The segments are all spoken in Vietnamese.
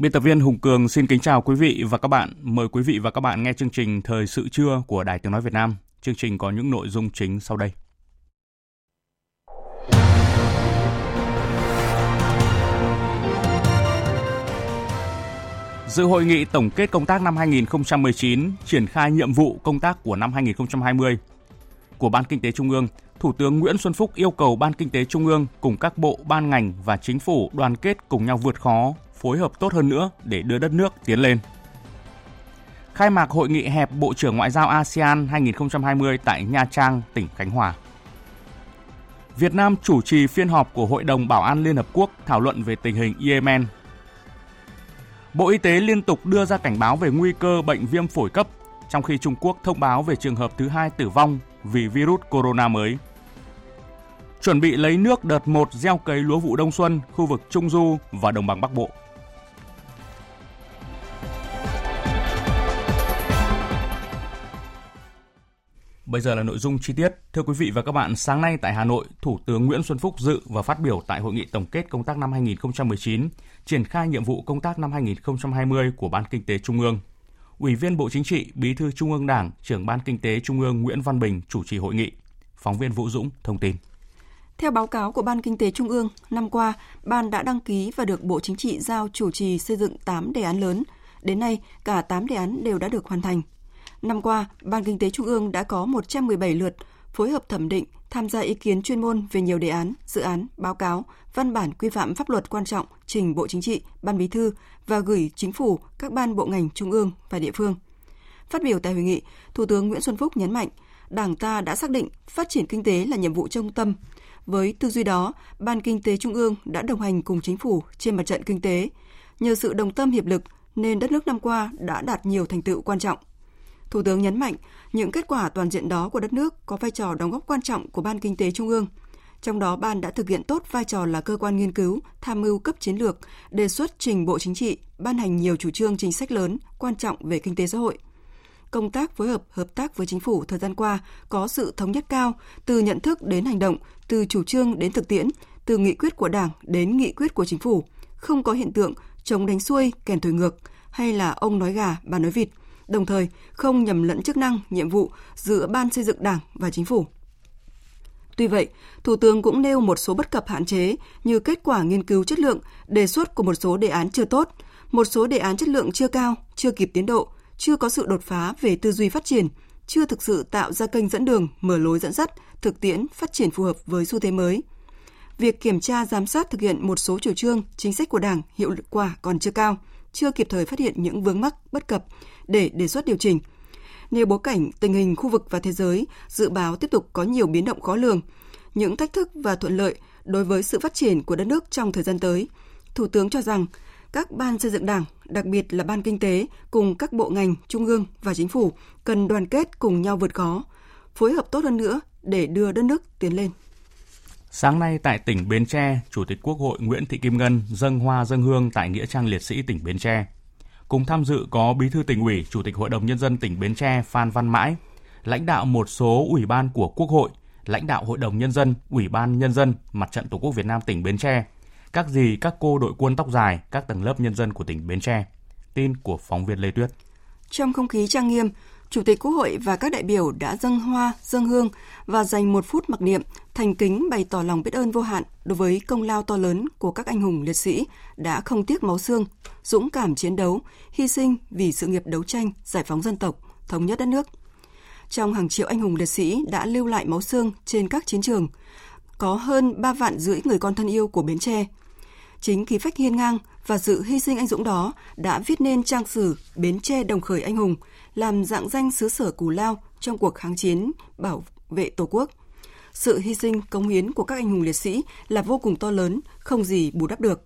Biên tập viên Hùng Cường xin kính chào quý vị và các bạn. Mời quý vị và các bạn nghe chương trình Thời sự trưa của Đài Tiếng Nói Việt Nam. Chương trình có những nội dung chính sau đây. Dự hội nghị tổng kết công tác năm 2019, triển khai nhiệm vụ công tác của năm 2020 của Ban Kinh tế Trung ương, Thủ tướng Nguyễn Xuân Phúc yêu cầu Ban Kinh tế Trung ương cùng các bộ, ban ngành và chính phủ đoàn kết cùng nhau vượt khó, phối hợp tốt hơn nữa để đưa đất nước tiến lên. Khai mạc hội nghị hẹp Bộ trưởng Ngoại giao ASEAN 2020 tại Nha Trang, tỉnh Khánh Hòa. Việt Nam chủ trì phiên họp của Hội đồng Bảo an Liên Hợp Quốc thảo luận về tình hình Yemen. Bộ Y tế liên tục đưa ra cảnh báo về nguy cơ bệnh viêm phổi cấp, trong khi Trung Quốc thông báo về trường hợp thứ hai tử vong vì virus corona mới. Chuẩn bị lấy nước đợt 1 gieo cấy lúa vụ đông xuân khu vực Trung Du và Đồng bằng Bắc Bộ. Bây giờ là nội dung chi tiết. Thưa quý vị và các bạn, sáng nay tại Hà Nội, Thủ tướng Nguyễn Xuân Phúc dự và phát biểu tại hội nghị tổng kết công tác năm 2019, triển khai nhiệm vụ công tác năm 2020 của Ban Kinh tế Trung ương. Ủy viên Bộ Chính trị, Bí thư Trung ương Đảng, trưởng Ban Kinh tế Trung ương Nguyễn Văn Bình chủ trì hội nghị. Phóng viên Vũ Dũng thông tin. Theo báo cáo của Ban Kinh tế Trung ương, năm qua, Ban đã đăng ký và được Bộ Chính trị giao chủ trì xây dựng 8 đề án lớn. Đến nay, cả 8 đề án đều đã được hoàn thành. Năm qua, Ban Kinh tế Trung ương đã có 117 lượt phối hợp thẩm định, tham gia ý kiến chuyên môn về nhiều đề án, dự án, báo cáo, văn bản quy phạm pháp luật quan trọng trình Bộ Chính trị, Ban Bí thư và gửi Chính phủ, các ban bộ ngành trung ương và địa phương. Phát biểu tại hội nghị, Thủ tướng Nguyễn Xuân Phúc nhấn mạnh, Đảng ta đã xác định phát triển kinh tế là nhiệm vụ trung tâm. Với tư duy đó, Ban Kinh tế Trung ương đã đồng hành cùng chính phủ trên mặt trận kinh tế. Nhờ sự đồng tâm hiệp lực nên đất nước năm qua đã đạt nhiều thành tựu quan trọng. Thủ tướng nhấn mạnh những kết quả toàn diện đó của đất nước có vai trò đóng góp quan trọng của Ban Kinh tế Trung ương. Trong đó, Ban đã thực hiện tốt vai trò là cơ quan nghiên cứu, tham mưu cấp chiến lược, đề xuất trình Bộ Chính trị, ban hành nhiều chủ trương chính sách lớn, quan trọng về kinh tế xã hội. Công tác phối hợp, hợp tác với chính phủ thời gian qua có sự thống nhất cao, từ nhận thức đến hành động, từ chủ trương đến thực tiễn, từ nghị quyết của Đảng đến nghị quyết của chính phủ. Không có hiện tượng chống đánh xuôi, kèn thổi ngược, hay là ông nói gà, bà nói vịt – đồng thời không nhầm lẫn chức năng, nhiệm vụ giữa Ban xây dựng Đảng và Chính phủ. Tuy vậy, Thủ tướng cũng nêu một số bất cập hạn chế như kết quả nghiên cứu chất lượng, đề xuất của một số đề án chưa tốt, một số đề án chất lượng chưa cao, chưa kịp tiến độ, chưa có sự đột phá về tư duy phát triển, chưa thực sự tạo ra kênh dẫn đường, mở lối dẫn dắt, thực tiễn phát triển phù hợp với xu thế mới. Việc kiểm tra giám sát thực hiện một số chủ trương, chính sách của Đảng hiệu quả còn chưa cao, chưa kịp thời phát hiện những vướng mắc, bất cập, để đề xuất điều chỉnh. Nếu bối cảnh tình hình khu vực và thế giới dự báo tiếp tục có nhiều biến động khó lường, những thách thức và thuận lợi đối với sự phát triển của đất nước trong thời gian tới, Thủ tướng cho rằng các ban xây dựng đảng, đặc biệt là ban kinh tế cùng các bộ ngành, trung ương và chính phủ cần đoàn kết cùng nhau vượt khó, phối hợp tốt hơn nữa để đưa đất nước tiến lên. Sáng nay tại tỉnh Bến Tre, Chủ tịch Quốc hội Nguyễn Thị Kim Ngân dâng hoa dâng hương tại Nghĩa trang Liệt sĩ tỉnh Bến Tre. Cùng tham dự có Bí thư tỉnh ủy, Chủ tịch Hội đồng Nhân dân tỉnh Bến Tre Phan Văn Mãi, lãnh đạo một số ủy ban của Quốc hội, lãnh đạo Hội đồng Nhân dân, Ủy ban Nhân dân, Mặt trận Tổ quốc Việt Nam tỉnh Bến Tre, các dì, các cô đội quân tóc dài, các tầng lớp nhân dân của tỉnh Bến Tre. Tin của phóng viên Lê Tuyết. Trong không khí trang nghiêm, Chủ tịch Quốc hội và các đại biểu đã dâng hoa, dâng hương và dành một phút mặc niệm, thành kính bày tỏ lòng biết ơn vô hạn đối với công lao to lớn của các anh hùng liệt sĩ đã không tiếc máu xương, dũng cảm chiến đấu, hy sinh vì sự nghiệp đấu tranh, giải phóng dân tộc, thống nhất đất nước. Trong hàng triệu anh hùng liệt sĩ đã lưu lại máu xương trên các chiến trường, có hơn 3 vạn rưỡi người con thân yêu của Bến Tre. Chính khí phách hiên ngang và sự hy sinh anh dũng đó đã viết nên trang sử Bến Tre đồng khởi anh hùng, làm dạng danh xứ sở Cù Lao trong cuộc kháng chiến bảo vệ Tổ quốc. Sự hy sinh, cống hiến của các anh hùng liệt sĩ là vô cùng to lớn, không gì bù đắp được.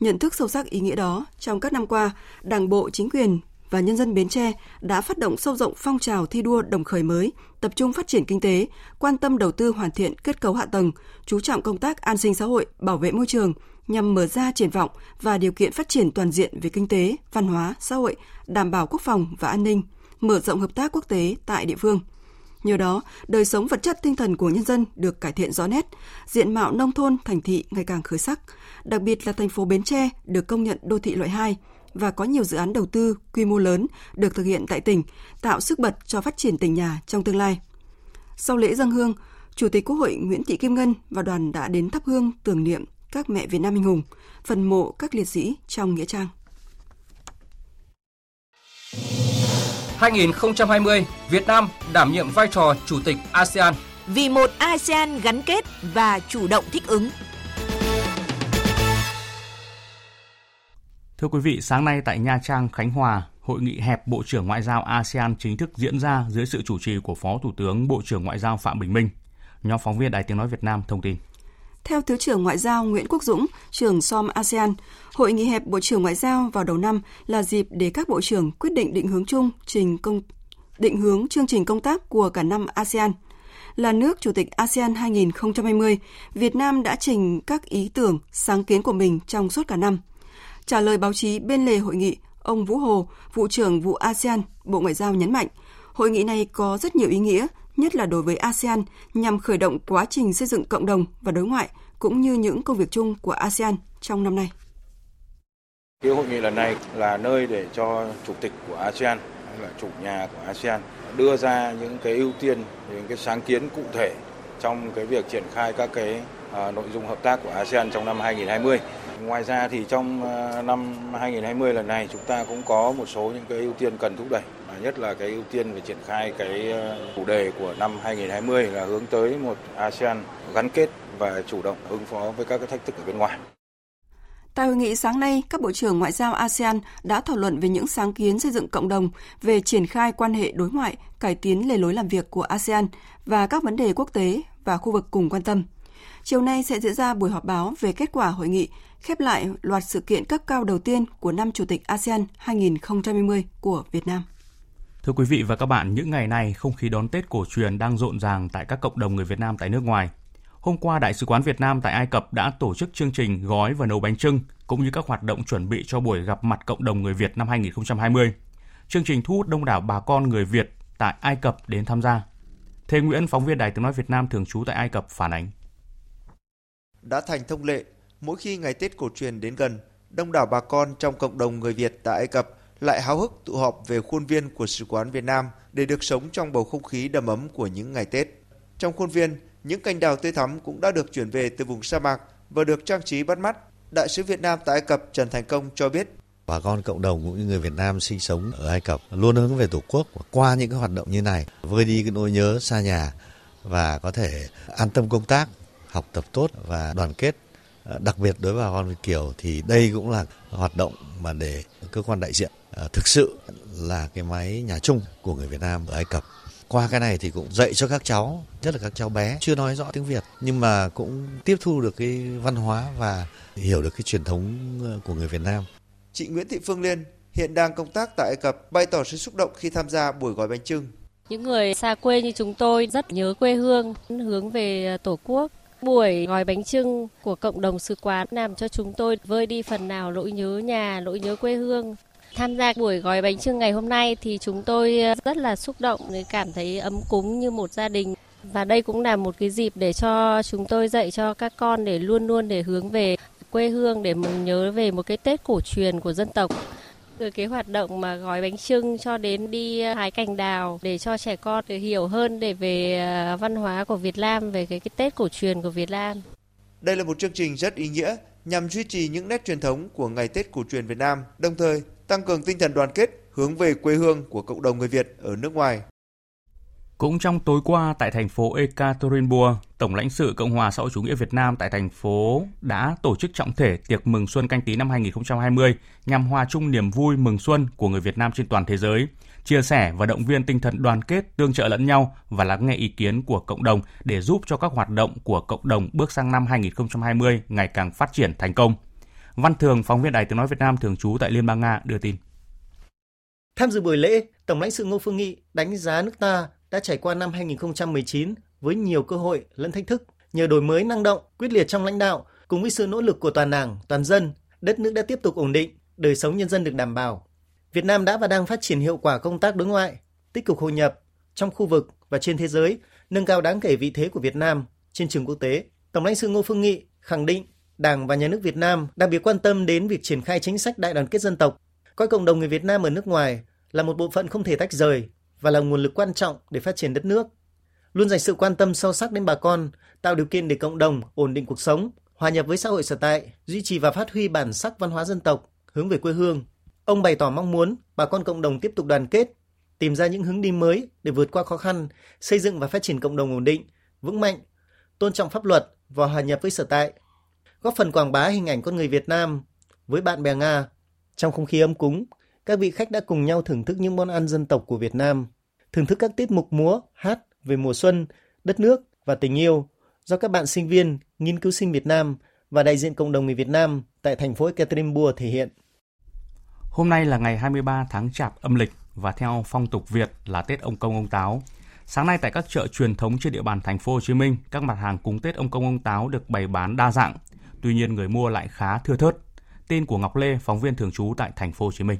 Nhận thức sâu sắc ý nghĩa đó, trong các năm qua, Đảng bộ, chính quyền và nhân dân Bến Tre đã phát động sâu rộng phong trào thi đua đồng khởi mới, tập trung phát triển kinh tế, quan tâm đầu tư hoàn thiện kết cấu hạ tầng, chú trọng công tác an sinh xã hội, bảo vệ môi trường nhằm mở ra triển vọng và điều kiện phát triển toàn diện về kinh tế, văn hóa, xã hội, đảm bảo quốc phòng và an ninh, mở rộng hợp tác quốc tế tại địa phương. Nhờ đó, đời sống vật chất tinh thần của nhân dân được cải thiện rõ nét, diện mạo nông thôn, thành thị ngày càng khởi sắc, đặc biệt là thành phố Bến Tre được công nhận đô thị loại 2, và có nhiều dự án đầu tư quy mô lớn được thực hiện tại tỉnh, tạo sức bật cho phát triển tỉnh nhà trong tương lai. Sau lễ dân hương, Chủ tịch Quốc hội Nguyễn Thị Kim Ngân và đoàn đã đến thắp hương tưởng niệm các mẹ Việt Nam anh hùng, phần mộ các liệt sĩ trong nghĩa trang. 2020, Việt Nam đảm nhiệm vai trò chủ tịch ASEAN. Vì một ASEAN gắn kết và chủ động thích ứng. Thưa quý vị, sáng nay tại Nha Trang, Khánh Hòa, Hội nghị hẹp Bộ trưởng Ngoại giao ASEAN chính thức diễn ra dưới sự chủ trì của Phó Thủ tướng Bộ trưởng Ngoại giao Phạm Bình Minh. Nhóm phóng viên Đài Tiếng Nói Việt Nam thông tin. Theo Thứ trưởng Ngoại giao Nguyễn Quốc Dũng, trưởng SOM ASEAN, Hội nghị hẹp Bộ trưởng Ngoại giao vào đầu năm là dịp để các bộ trưởng quyết định định hướng chung trình công định hướng chương trình công tác của cả năm ASEAN. Là nước Chủ tịch ASEAN 2020, Việt Nam đã trình các ý tưởng, sáng kiến của mình trong suốt cả năm. Trả lời báo chí bên lề hội nghị, ông Vũ Hồ, vụ trưởng vụ ASEAN, Bộ Ngoại giao nhấn mạnh, hội nghị này có rất nhiều ý nghĩa, nhất là đối với ASEAN nhằm khởi động quá trình xây dựng cộng đồng và đối ngoại cũng như những công việc chung của ASEAN trong năm nay. Cái hội nghị lần này là nơi để cho chủ tịch của ASEAN hay là chủ nhà của ASEAN đưa ra những cái ưu tiên, những cái sáng kiến cụ thể trong cái việc triển khai các cái à, nội dung hợp tác của ASEAN trong năm 2020. Ngoài ra thì trong à, năm 2020 lần này chúng ta cũng có một số những cái ưu tiên cần thúc đẩy nhất là cái ưu tiên về triển khai cái ờ, chủ đề của năm 2020 là hướng tới một ASEAN gắn kết và chủ động ứng phó với các cái thách thức ở bên ngoài. Tại hội nghị sáng nay, các bộ trưởng ngoại giao ASEAN đã thảo luận về những sáng kiến xây dựng cộng đồng về triển khai quan hệ đối ngoại, cải tiến lề lối làm việc của ASEAN và các vấn đề quốc tế và khu vực cùng quan tâm. Chiều nay sẽ diễn ra buổi họp báo về kết quả hội nghị khép lại loạt sự kiện cấp cao đầu tiên của năm Chủ tịch ASEAN 2020 của Việt Nam. Thưa quý vị và các bạn, những ngày này không khí đón Tết cổ truyền đang rộn ràng tại các cộng đồng người Việt Nam tại nước ngoài. Hôm qua, Đại sứ quán Việt Nam tại Ai Cập đã tổ chức chương trình gói và nấu bánh trưng cũng như các hoạt động chuẩn bị cho buổi gặp mặt cộng đồng người Việt năm 2020. Chương trình thu hút đông đảo bà con người Việt tại Ai Cập đến tham gia. Thế Nguyễn, phóng viên Đài Tiếng Nói Việt Nam thường trú tại Ai Cập phản ánh. Đã thành thông lệ, mỗi khi ngày Tết cổ truyền đến gần, đông đảo bà con trong cộng đồng người Việt tại Ai Cập lại háo hức tụ họp về khuôn viên của Sứ quán Việt Nam để được sống trong bầu không khí đầm ấm của những ngày Tết. Trong khuôn viên, những cành đào tươi thắm cũng đã được chuyển về từ vùng sa mạc và được trang trí bắt mắt. Đại sứ Việt Nam tại Ai Cập Trần Thành Công cho biết bà con cộng đồng cũng như người Việt Nam sinh sống ở Ai Cập luôn hướng về Tổ quốc qua những cái hoạt động như này vơi đi cái nỗi nhớ xa nhà và có thể an tâm công tác, học tập tốt và đoàn kết đặc biệt đối với bà con Việt Kiều thì đây cũng là hoạt động mà để cơ quan đại diện ờ, thực sự là cái máy nhà chung của người Việt Nam ở Ai Cập. Qua cái này thì cũng dạy cho các cháu, nhất là các cháu bé chưa nói rõ tiếng Việt nhưng mà cũng tiếp thu được cái văn hóa và hiểu được cái truyền thống ờ, của người Việt Nam. Chị Nguyễn Thị Phương Liên hiện đang công tác tại Ai Cập bày tỏ sự xúc động khi tham gia buổi gói bánh trưng. Những người xa quê như chúng tôi rất nhớ quê hương, hướng về Tổ quốc Buổi gói bánh trưng của cộng đồng sứ quán làm cho chúng tôi vơi đi phần nào nỗi nhớ nhà, nỗi nhớ quê hương. Tham gia buổi gói bánh trưng ngày hôm nay thì chúng tôi ờ, rất là xúc động, cảm thấy ấm cúng như một gia đình. Và đây cũng là một cái dịp để cho chúng tôi dạy cho các con để luôn luôn để hướng về quê hương để mình nhớ về một cái Tết cổ truyền của dân tộc từ cái hoạt động mà gói bánh trưng cho đến đi ờ, hái cành đào để cho trẻ con được hiểu hơn để về ờ, văn hóa của Việt Nam về cái, cái Tết cổ truyền của Việt Nam. Đây là một chương trình rất ý nghĩa nhằm duy trì những nét truyền thống của ngày Tết cổ truyền Việt Nam, đồng thời tăng cường tinh thần đoàn kết hướng về quê hương của cộng đồng người Việt ở nước ngoài. Cũng trong tối qua tại thành phố Ekaterinburg, Tổng lãnh sự Cộng hòa xã hội chủ nghĩa Việt Nam tại thành phố đã tổ chức trọng thể tiệc mừng xuân canh tí năm 2020 nhằm hòa chung niềm vui mừng xuân của người Việt Nam trên toàn thế giới, chia sẻ và động viên tinh thần đoàn kết, tương trợ lẫn nhau và lắng nghe ý kiến của cộng đồng để giúp cho các hoạt động của cộng đồng bước sang năm 2020 ngày càng phát triển thành công. Văn Thường, phóng viên Đài Tiếng Nói Việt Nam thường trú tại Liên bang Nga đưa tin. Tham dự buổi lễ, Tổng lãnh sự Ngô Phương Nghị đánh giá nước ta đã trải qua năm 2019 với nhiều cơ hội lẫn thách thức. Nhờ đổi mới năng động, quyết liệt trong lãnh đạo, cùng với sự nỗ lực của toàn đảng, toàn dân, đất nước đã tiếp tục ổn định, đời sống nhân dân được đảm bảo. Việt Nam đã và đang phát triển hiệu quả công tác đối ngoại, tích cực hội nhập trong khu vực và trên thế giới, nâng cao đáng kể vị thế của Việt Nam trên trường quốc tế. Tổng lãnh sự Ngô Phương Nghị khẳng định Đảng và Nhà nước Việt Nam đặc biệt quan tâm đến việc triển khai chính sách đại đoàn kết dân tộc, coi cộng đồng người Việt Nam ở nước ngoài là một bộ phận không thể tách rời và là nguồn lực quan trọng để phát triển đất nước. Luôn dành sự quan tâm sâu sắc đến bà con, tạo điều kiện để cộng đồng ổn định cuộc sống, hòa nhập với xã hội sở tại, duy trì và phát huy bản sắc văn hóa dân tộc, hướng về quê hương. Ông bày tỏ mong muốn bà con cộng đồng tiếp tục đoàn kết, tìm ra những hướng đi mới để vượt qua khó khăn, xây dựng và phát triển cộng đồng ổn định, vững mạnh, tôn trọng pháp luật và hòa nhập với sở tại, góp phần quảng bá hình ảnh con người Việt Nam với bạn bè Nga. Trong không khí ấm cúng, các vị khách đã cùng nhau thưởng thức những món ăn dân tộc của Việt Nam, thưởng thức các tiết mục múa, hát về mùa xuân, đất nước và tình yêu do các bạn sinh viên, nghiên cứu sinh Việt Nam và đại diện cộng đồng người Việt Nam tại thành phố Ekaterinburg thể hiện. Hôm nay là ngày 23 tháng Chạp âm lịch và theo phong tục Việt là Tết ông Công ông Táo. Sáng nay tại các chợ truyền thống trên địa bàn thành phố Hồ Chí Minh, các mặt hàng cúng Tết ông Công ông Táo được bày bán đa dạng, tuy nhiên người mua lại khá thưa thớt. Tin của Ngọc Lê, phóng viên thường trú tại thành phố Hồ Chí Minh.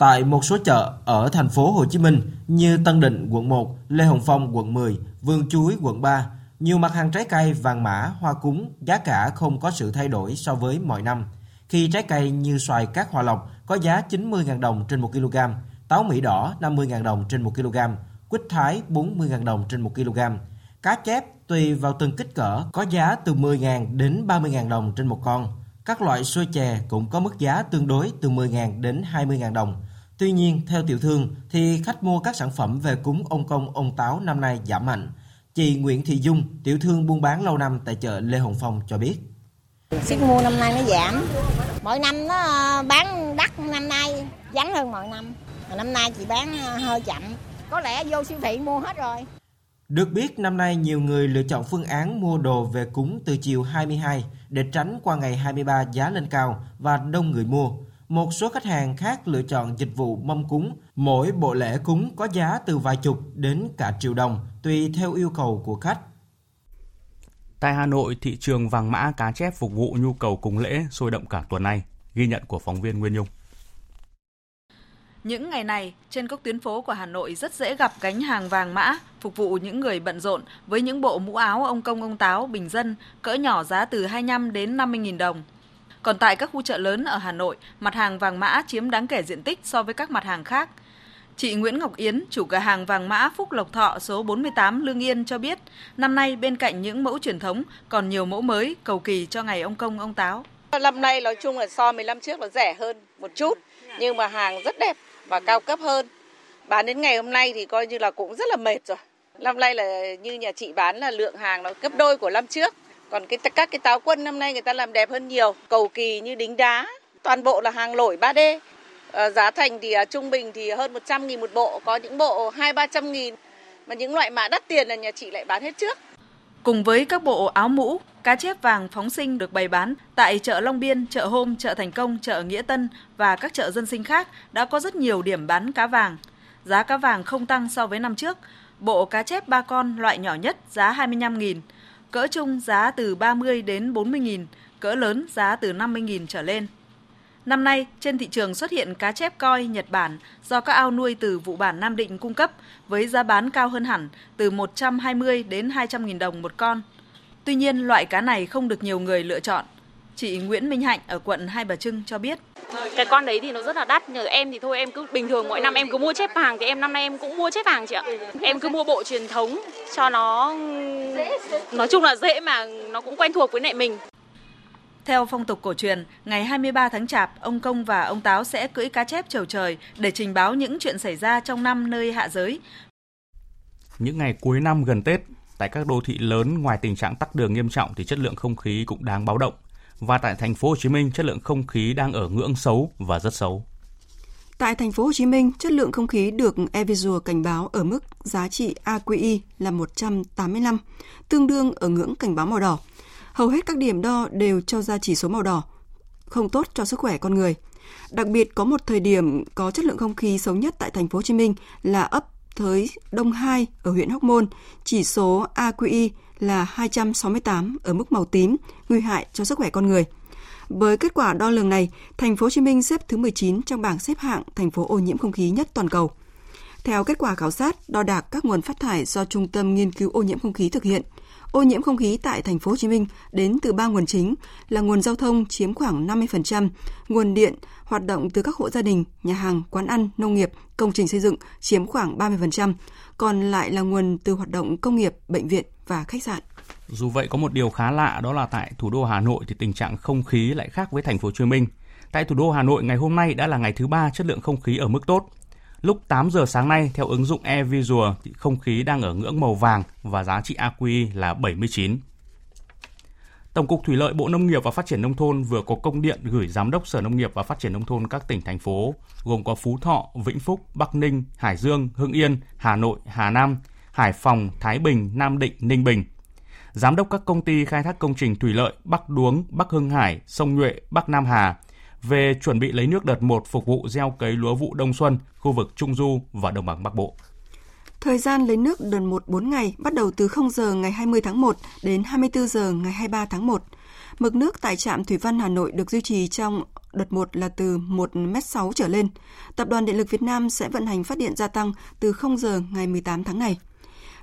Tại một số chợ ở thành phố Hồ Chí Minh như Tân Định quận 1, Lê Hồng Phong quận 10, Vương Chuối quận 3, nhiều mặt hàng trái cây, vàng mã, hoa cúng giá cả không có sự thay đổi so với mọi năm. Khi trái cây như xoài cát hòa lộc có giá 90.000 đồng trên 1 kg, táo Mỹ đỏ 50.000 đồng trên 1 kg, quýt thái 40.000 đồng trên 1 kg. Cá chép tùy vào từng kích cỡ có giá từ 10.000 đến 30.000 đồng trên một con. Các loại xôi chè cũng có mức giá tương đối từ 10.000 đến 20.000 đồng. Tuy nhiên, theo tiểu thương thì khách mua các sản phẩm về cúng ông công ông táo năm nay giảm mạnh. Chị Nguyễn Thị Dung, tiểu thương buôn bán lâu năm tại chợ Lê Hồng Phong cho biết. Sức mua năm nay nó giảm. Mỗi năm nó ờ, bán đắt năm nay vắng hơn mọi năm. Mà năm nay chỉ bán ờ, hơi chậm. Có lẽ vô siêu thị mua hết rồi. Được biết năm nay nhiều người lựa chọn phương án mua đồ về cúng từ chiều 22 để tránh qua ngày 23 giá lên cao và đông người mua. Một số khách hàng khác lựa chọn dịch vụ mâm cúng. Mỗi bộ lễ cúng có giá từ vài chục đến cả triệu đồng, tùy theo yêu cầu của khách. Tại Hà Nội, thị trường vàng mã cá chép phục vụ nhu cầu cúng lễ sôi động cả tuần nay. Ghi nhận của phóng viên Nguyên Nhung. Những ngày này, trên các tuyến phố của Hà Nội rất dễ gặp gánh hàng vàng mã, phục vụ những người bận rộn với những bộ mũ áo ông công ông táo bình dân, cỡ nhỏ giá từ 25 đến 50 nghìn đồng. Còn tại các khu chợ lớn ở Hà Nội, mặt hàng vàng mã chiếm đáng kể diện tích so với các mặt hàng khác. Chị Nguyễn Ngọc Yến, chủ cửa hàng vàng mã Phúc Lộc Thọ số 48 Lương Yên cho biết, năm nay bên cạnh những mẫu truyền thống còn nhiều mẫu mới cầu kỳ cho ngày ông công ông táo. Năm nay nói chung là so 15 trước nó rẻ hơn một chút, nhưng mà hàng rất đẹp và cao cấp hơn. Bán đến ngày hôm nay thì coi như là cũng rất là mệt rồi. Năm nay là như nhà chị bán là lượng hàng nó gấp đôi của năm trước. Còn cái các cái táo quân năm nay người ta làm đẹp hơn nhiều, cầu kỳ như đính đá, toàn bộ là hàng lỗi 3D. À, ờ, giá thành thì à, trung bình thì hơn 100 nghìn một bộ, có những bộ 2-300 nghìn. Mà những loại mã đắt tiền là nhà chị lại bán hết trước. Cùng với các bộ áo mũ, cá chép vàng phóng sinh được bày bán tại chợ Long Biên, chợ Hôm, chợ Thành Công, chợ Nghĩa Tân và các chợ dân sinh khác đã có rất nhiều điểm bán cá vàng. Giá cá vàng không tăng so với năm trước. Bộ cá chép ba con loại nhỏ nhất giá 25.000, cỡ trung giá từ 30 đến 40.000, cỡ lớn giá từ 50.000 trở lên. Năm nay, trên thị trường xuất hiện cá chép coi Nhật Bản do các ao nuôi từ vụ bản Nam Định cung cấp với giá bán cao hơn hẳn từ 120 đến 200 nghìn đồng một con. Tuy nhiên, loại cá này không được nhiều người lựa chọn. Chị Nguyễn Minh Hạnh ở quận Hai Bà Trưng cho biết. Cái con đấy thì nó rất là đắt, nhờ em thì thôi em cứ bình thường mỗi năm em cứ mua chép vàng thì em năm nay em cũng mua chép vàng chị ạ. Em cứ mua bộ truyền thống cho nó nói chung là dễ mà nó cũng quen thuộc với lại mình. Theo phong tục cổ truyền, ngày 23 tháng Chạp, ông Công và ông Táo sẽ cưỡi cá chép chầu trời để trình báo những chuyện xảy ra trong năm nơi hạ giới. Những ngày cuối năm gần Tết, tại các đô thị lớn ngoài tình trạng tắc đường nghiêm trọng thì chất lượng không khí cũng đáng báo động. Và tại thành phố Hồ Chí Minh, chất lượng không khí đang ở ngưỡng xấu và rất xấu. Tại thành phố Hồ Chí Minh, chất lượng không khí được Evisual cảnh báo ở mức giá trị AQI là 185, tương đương ở ngưỡng cảnh báo màu đỏ. Hầu hết các điểm đo đều cho ra chỉ số màu đỏ, không tốt cho sức khỏe con người. Đặc biệt có một thời điểm có chất lượng không khí xấu nhất tại thành phố Hồ Chí Minh là ấp Thới Đông 2 ở huyện Hóc Môn, chỉ số AQI là 268 ở mức màu tím, nguy hại cho sức khỏe con người. Với kết quả đo lường này, thành phố Hồ Chí Minh xếp thứ 19 trong bảng xếp hạng thành phố ô nhiễm không khí nhất toàn cầu. Theo kết quả khảo sát đo đạc các nguồn phát thải do Trung tâm Nghiên cứu ô nhiễm không khí thực hiện, ô nhiễm không khí tại thành phố Hồ Chí Minh đến từ ba nguồn chính là nguồn giao thông chiếm khoảng 50%, nguồn điện hoạt động từ các hộ gia đình, nhà hàng, quán ăn, nông nghiệp, công trình xây dựng chiếm khoảng 30%, còn lại là nguồn từ hoạt động công nghiệp, bệnh viện và khách sạn. Dù vậy có một điều khá lạ đó là tại thủ đô Hà Nội thì tình trạng không khí lại khác với thành phố Hồ Chí Minh. Tại thủ đô Hà Nội ngày hôm nay đã là ngày thứ ba chất lượng không khí ở mức tốt. Lúc 8 giờ sáng nay, theo ứng dụng eVisual, thì không khí đang ở ngưỡng màu vàng và giá trị AQI là 79. Tổng cục Thủy lợi Bộ Nông nghiệp và Phát triển Nông thôn vừa có công điện gửi Giám đốc Sở Nông nghiệp và Phát triển Nông thôn các tỉnh, thành phố, gồm có Phú Thọ, Vĩnh Phúc, Bắc Ninh, Hải Dương, Hưng Yên, Hà Nội, Hà Nam, Hải Phòng, Thái Bình, Nam Định, Ninh Bình. Giám đốc các công ty khai thác công trình thủy lợi Bắc Đuống, Bắc Hưng Hải, Sông Nhuệ, Bắc Nam Hà về chuẩn bị lấy nước đợt 1 phục vụ gieo cấy lúa vụ đông xuân khu vực Trung Du và Đồng bằng Bắc Bộ. Thời gian lấy nước đợt 1 4 ngày bắt đầu từ 0 giờ ngày 20 tháng 1 đến 24 giờ ngày 23 tháng 1. Mực nước tại trạm Thủy văn Hà Nội được duy trì trong đợt 1 là từ 1m6 trở lên. Tập đoàn Điện lực Việt Nam sẽ vận hành phát điện gia tăng từ 0 giờ ngày 18 tháng này.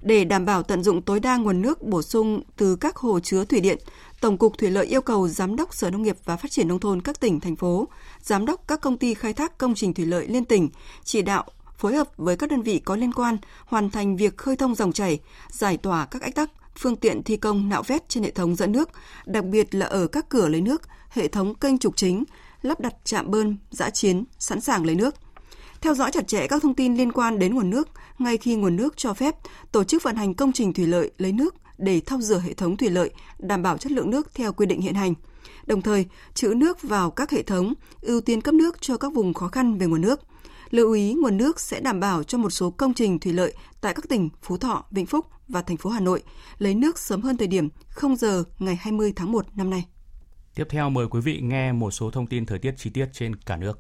Để đảm bảo tận dụng tối đa nguồn nước bổ sung từ các hồ chứa thủy điện, Tổng cục Thủy lợi yêu cầu Giám đốc Sở Nông nghiệp và Phát triển Nông thôn các tỉnh, thành phố, Giám đốc các công ty khai thác công trình thủy lợi liên tỉnh chỉ đạo phối hợp với các đơn vị có liên quan hoàn thành việc khơi thông dòng chảy, giải tỏa các ách tắc, phương tiện thi công nạo vét trên hệ thống dẫn nước, đặc biệt là ở các cửa lấy nước, hệ thống kênh trục chính, lắp đặt trạm bơm, giã chiến, sẵn sàng lấy nước. Theo dõi chặt chẽ các thông tin liên quan đến nguồn nước, ngay khi nguồn nước cho phép, tổ chức vận hành công trình thủy lợi lấy nước để thao rửa hệ thống thủy lợi, đảm bảo chất lượng nước theo quy định hiện hành. Đồng thời, trữ nước vào các hệ thống, ưu tiên cấp nước cho các vùng khó khăn về nguồn nước. Lưu ý nguồn nước sẽ đảm bảo cho một số công trình thủy lợi tại các tỉnh Phú Thọ, Vĩnh Phúc và thành phố Hà Nội lấy nước sớm hơn thời điểm 0 giờ ngày 20 tháng 1 năm nay. Tiếp theo mời quý vị nghe một số thông tin thời tiết chi tiết trên cả nước.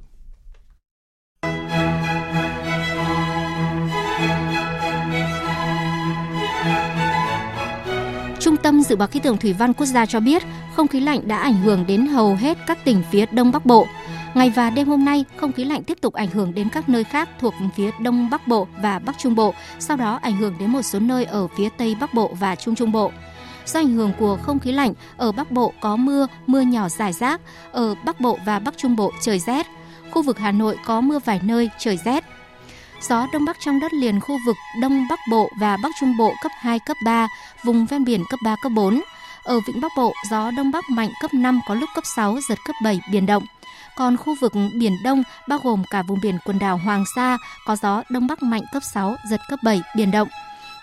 Trung tâm Dự báo Khí tượng Thủy văn Quốc gia cho biết, không khí lạnh đã ảnh hưởng đến hầu hết các tỉnh phía Đông Bắc Bộ. Ngày và đêm hôm nay, không khí lạnh tiếp tục ảnh hưởng đến các nơi khác thuộc phía Đông Bắc Bộ và Bắc Trung Bộ, sau đó ảnh hưởng đến một số nơi ở phía Tây Bắc Bộ và Trung Trung Bộ. Do ảnh hưởng của không khí lạnh, ở Bắc Bộ có mưa, mưa nhỏ rải rác, ở Bắc Bộ và Bắc Trung Bộ trời rét. Khu vực Hà Nội có mưa vài nơi, trời rét. Gió Đông Bắc trong đất liền khu vực Đông Bắc Bộ và Bắc Trung Bộ cấp 2, cấp 3, vùng ven biển cấp 3, cấp 4. Ở Vịnh Bắc Bộ, gió Đông Bắc mạnh cấp 5 có lúc cấp 6, giật cấp 7, biển động. Còn khu vực Biển Đông, bao gồm cả vùng biển quần đảo Hoàng Sa, có gió Đông Bắc mạnh cấp 6, giật cấp 7, biển động.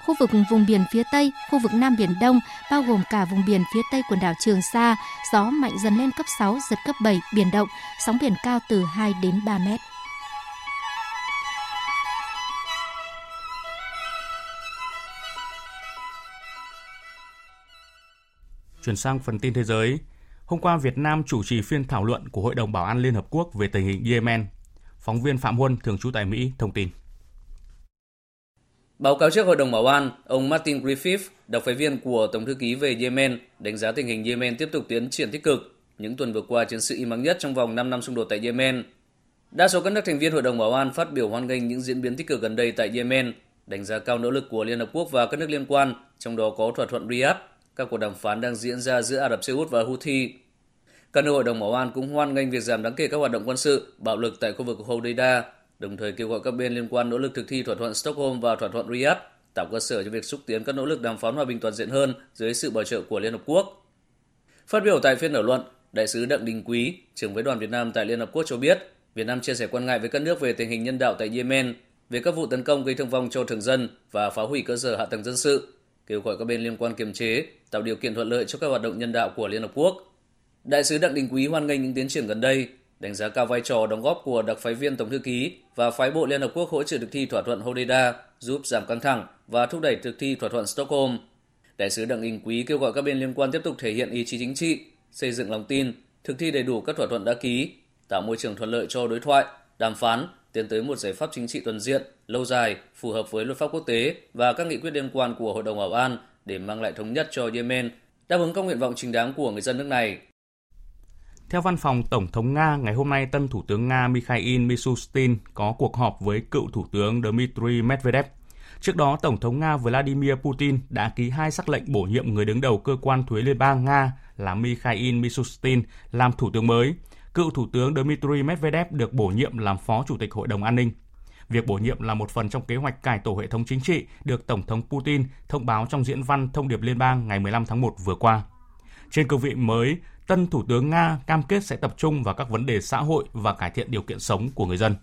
Khu vực vùng biển phía Tây, khu vực Nam Biển Đông, bao gồm cả vùng biển phía Tây quần đảo Trường Sa, gió mạnh dần lên cấp 6, giật cấp 7, biển động, sóng biển cao từ 2 đến 3 mét. Chuyển sang phần tin thế giới. Hôm qua, Việt Nam chủ trì phiên thảo luận của Hội đồng Bảo an Liên Hợp Quốc về tình hình Yemen. Phóng viên Phạm Huân, thường trú tại Mỹ, thông tin. Báo cáo trước Hội đồng Bảo an, ông Martin Griffith, đặc phái viên của Tổng thư ký về Yemen, đánh giá tình hình Yemen tiếp tục tiến triển tích cực. Những tuần vừa qua, chiến sự im ắng nhất trong vòng 5 năm xung đột tại Yemen. Đa số các nước thành viên Hội đồng Bảo an phát biểu hoan nghênh những diễn biến tích cực gần đây tại Yemen, đánh giá cao nỗ lực của Liên Hợp Quốc và các nước liên quan, trong đó có thỏa thuận Riyadh các cuộc đàm phán đang diễn ra giữa Ả Rập Xê Út và Houthi. Các nước hội đồng bảo an cũng hoan nghênh việc giảm đáng kể các hoạt động quân sự, bạo lực tại khu vực Hodeida, đồng thời kêu gọi các bên liên quan nỗ lực thực thi thỏa thuận Stockholm và thỏa thuận Riyadh, tạo cơ sở cho việc xúc tiến các nỗ lực đàm phán hòa bình toàn diện hơn dưới sự bảo trợ của Liên Hợp Quốc. Phát biểu tại phiên thảo luận, Đại sứ Đặng Đình Quý, trưởng với đoàn Việt Nam tại Liên Hợp Quốc cho biết, Việt Nam chia sẻ quan ngại với các nước về tình hình nhân đạo tại Yemen, về các vụ tấn công gây thương vong cho thường dân và phá hủy cơ sở hạ tầng dân sự, kêu gọi các bên liên quan kiềm chế, tạo điều kiện thuận lợi cho các hoạt động nhân đạo của Liên Hợp Quốc. Đại sứ Đặng Đình Quý hoan nghênh những tiến triển gần đây, đánh giá cao vai trò đóng góp của đặc phái viên Tổng thư ký và phái bộ Liên Hợp Quốc hỗ trợ thực thi thỏa thuận Hodeida giúp giảm căng thẳng và thúc đẩy thực thi thỏa thuận Stockholm. Đại sứ Đặng Đình Quý kêu gọi các bên liên quan tiếp tục thể hiện ý chí chính trị, xây dựng lòng tin, thực thi đầy đủ các thỏa thuận đã ký, tạo môi trường thuận lợi cho đối thoại, đàm phán, tiến tới một giải pháp chính trị toàn diện, lâu dài, phù hợp với luật pháp quốc tế và các nghị quyết liên quan của Hội đồng Bảo an để mang lại thống nhất cho Yemen, đáp ứng các nguyện vọng chính đáng của người dân nước này. Theo văn phòng Tổng thống Nga, ngày hôm nay tân Thủ tướng Nga Mikhail Mishustin có cuộc họp với cựu Thủ tướng Dmitry Medvedev. Trước đó, Tổng thống Nga Vladimir Putin đã ký hai sắc lệnh bổ nhiệm người đứng đầu cơ quan thuế liên bang Nga là Mikhail Mishustin làm Thủ tướng mới. Cựu Thủ tướng Dmitry Medvedev được bổ nhiệm làm Phó Chủ tịch Hội đồng An ninh. Việc bổ nhiệm là một phần trong kế hoạch cải tổ hệ thống chính trị được Tổng thống Putin thông báo trong diễn văn thông điệp liên bang ngày 15 tháng 1 vừa qua. Trên cương vị mới, tân Thủ tướng Nga cam kết sẽ tập trung vào các vấn đề xã hội và cải thiện điều kiện sống của người dân.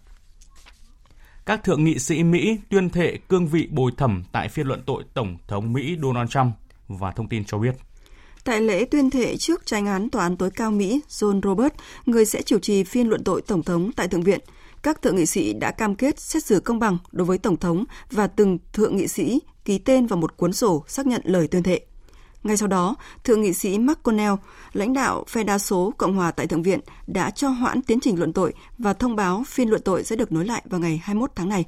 Các thượng nghị sĩ Mỹ tuyên thệ cương vị bồi thẩm tại phiên luận tội Tổng thống Mỹ Donald Trump và thông tin cho biết. Tại lễ tuyên thệ trước tranh án Tòa án tối cao Mỹ John Roberts, người sẽ chủ trì phiên luận tội Tổng thống tại Thượng viện, các thượng nghị sĩ đã cam kết xét xử công bằng đối với Tổng thống và từng thượng nghị sĩ ký tên vào một cuốn sổ xác nhận lời tuyên thệ. Ngay sau đó, Thượng nghị sĩ McConnell, lãnh đạo phe đa số Cộng hòa tại Thượng viện, đã cho hoãn tiến trình luận tội và thông báo phiên luận tội sẽ được nối lại vào ngày 21 tháng này.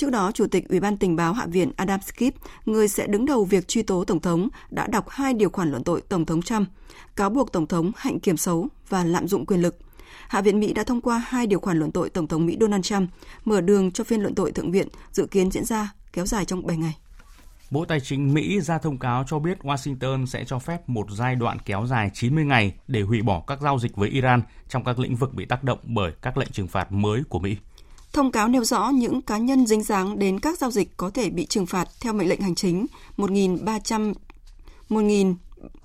Trước đó, Chủ tịch Ủy ban Tình báo Hạ viện Adam Schiff, người sẽ đứng đầu việc truy tố Tổng thống, đã đọc hai điều khoản luận tội Tổng thống Trump, cáo buộc Tổng thống hạnh kiểm xấu và lạm dụng quyền lực. Hạ viện Mỹ đã thông qua hai điều khoản luận tội Tổng thống Mỹ Donald Trump, mở đường cho phiên luận tội Thượng viện dự kiến diễn ra kéo dài trong 7 ngày. Bộ Tài chính Mỹ ra thông cáo cho biết Washington sẽ cho phép một giai đoạn kéo dài 90 ngày để hủy bỏ các giao dịch với Iran trong các lĩnh vực bị tác động bởi các lệnh trừng phạt mới của Mỹ. Thông cáo nêu rõ những cá nhân dính dáng đến các giao dịch có thể bị trừng phạt theo mệnh lệnh hành chính 1300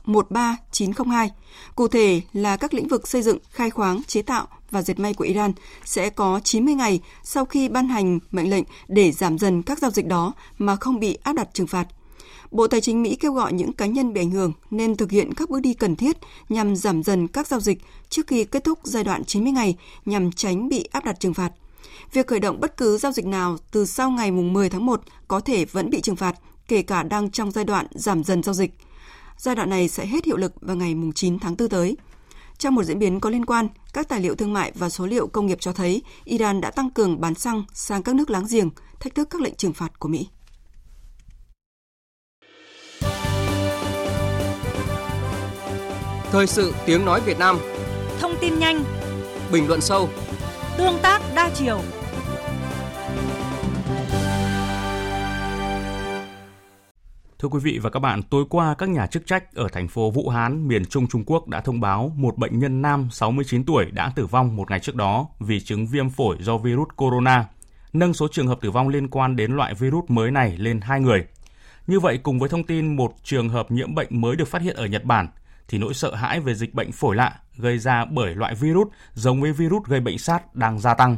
13902. Cụ thể là các lĩnh vực xây dựng, khai khoáng, chế tạo và dệt may của Iran sẽ có 90 ngày sau khi ban hành mệnh lệnh để giảm dần các giao dịch đó mà không bị áp đặt trừng phạt. Bộ Tài chính Mỹ kêu gọi những cá nhân bị ảnh hưởng nên thực hiện các bước đi cần thiết nhằm giảm dần các giao dịch trước khi kết thúc giai đoạn 90 ngày nhằm tránh bị áp đặt trừng phạt. Việc khởi động bất cứ giao dịch nào từ sau ngày 10 tháng 1 có thể vẫn bị trừng phạt, kể cả đang trong giai đoạn giảm dần giao dịch. Giai đoạn này sẽ hết hiệu lực vào ngày 9 tháng 4 tới. Trong một diễn biến có liên quan, các tài liệu thương mại và số liệu công nghiệp cho thấy Iran đã tăng cường bán xăng sang các nước láng giềng, thách thức các lệnh trừng phạt của Mỹ. Thời sự tiếng nói Việt Nam Thông tin nhanh Bình luận sâu Tương tác đa chiều Thưa quý vị và các bạn, tối qua các nhà chức trách ở thành phố Vũ Hán, miền Trung Trung Quốc đã thông báo một bệnh nhân nam 69 tuổi đã tử vong một ngày trước đó vì chứng viêm phổi do virus corona, nâng số trường hợp tử vong liên quan đến loại virus mới này lên 2 người. Như vậy, cùng với thông tin một trường hợp nhiễm bệnh mới được phát hiện ở Nhật Bản, thì nỗi sợ hãi về dịch bệnh phổi lạ gây ra bởi loại virus giống với virus gây bệnh SARS đang gia tăng.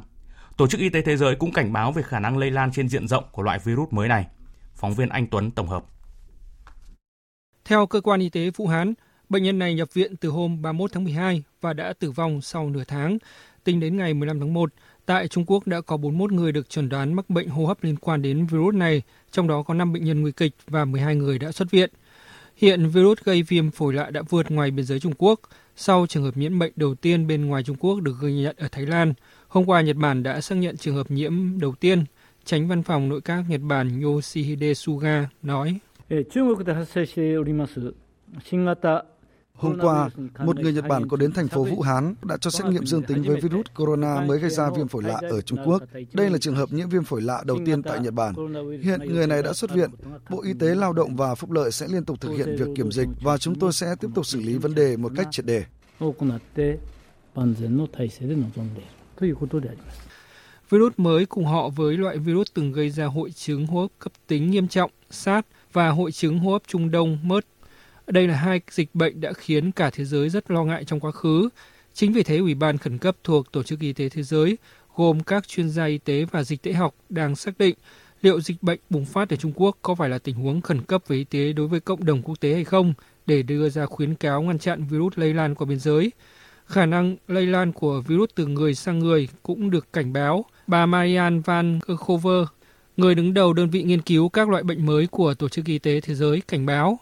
Tổ chức Y tế Thế giới cũng cảnh báo về khả năng lây lan trên diện rộng của loại virus mới này. Phóng viên Anh Tuấn tổng hợp. Theo cơ quan y tế Vũ Hán, bệnh nhân này nhập viện từ hôm 31 tháng 12 và đã tử vong sau nửa tháng. Tính đến ngày 15 tháng 1, tại Trung Quốc đã có 41 người được chẩn đoán mắc bệnh hô hấp liên quan đến virus này, trong đó có 5 bệnh nhân nguy kịch và 12 người đã xuất viện. Hiện virus gây viêm phổi lạ đã vượt ngoài biên giới Trung Quốc. Sau trường hợp nhiễm bệnh đầu tiên bên ngoài Trung Quốc được ghi nhận ở Thái Lan, hôm qua Nhật Bản đã xác nhận trường hợp nhiễm đầu tiên. Tránh văn phòng nội các Nhật Bản Yoshihide Suga nói. Hôm qua, một người Nhật Bản có đến thành phố Vũ Hán đã cho xét nghiệm dương tính với virus corona mới gây ra viêm phổi lạ ở Trung Quốc. Đây là trường hợp nhiễm viêm phổi lạ đầu tiên tại Nhật Bản. Hiện người này đã xuất viện. Bộ Y tế Lao động và Phúc lợi sẽ liên tục thực hiện việc kiểm dịch và chúng tôi sẽ tiếp tục xử lý vấn đề một cách triệt đề. Virus mới cùng họ với loại virus từng gây ra hội chứng hô hấp cấp tính nghiêm trọng SARS và hội chứng hô hấp Trung Đông MERS. Đây là hai dịch bệnh đã khiến cả thế giới rất lo ngại trong quá khứ. Chính vì thế, Ủy ban khẩn cấp thuộc Tổ chức Y tế Thế giới gồm các chuyên gia y tế và dịch tễ học đang xác định liệu dịch bệnh bùng phát ở Trung Quốc có phải là tình huống khẩn cấp về y tế đối với cộng đồng quốc tế hay không để đưa ra khuyến cáo ngăn chặn virus lây lan qua biên giới. Khả năng lây lan của virus từ người sang người cũng được cảnh báo. Bà Marianne Van Kerkhove, người đứng đầu đơn vị nghiên cứu các loại bệnh mới của Tổ chức Y tế Thế giới, cảnh báo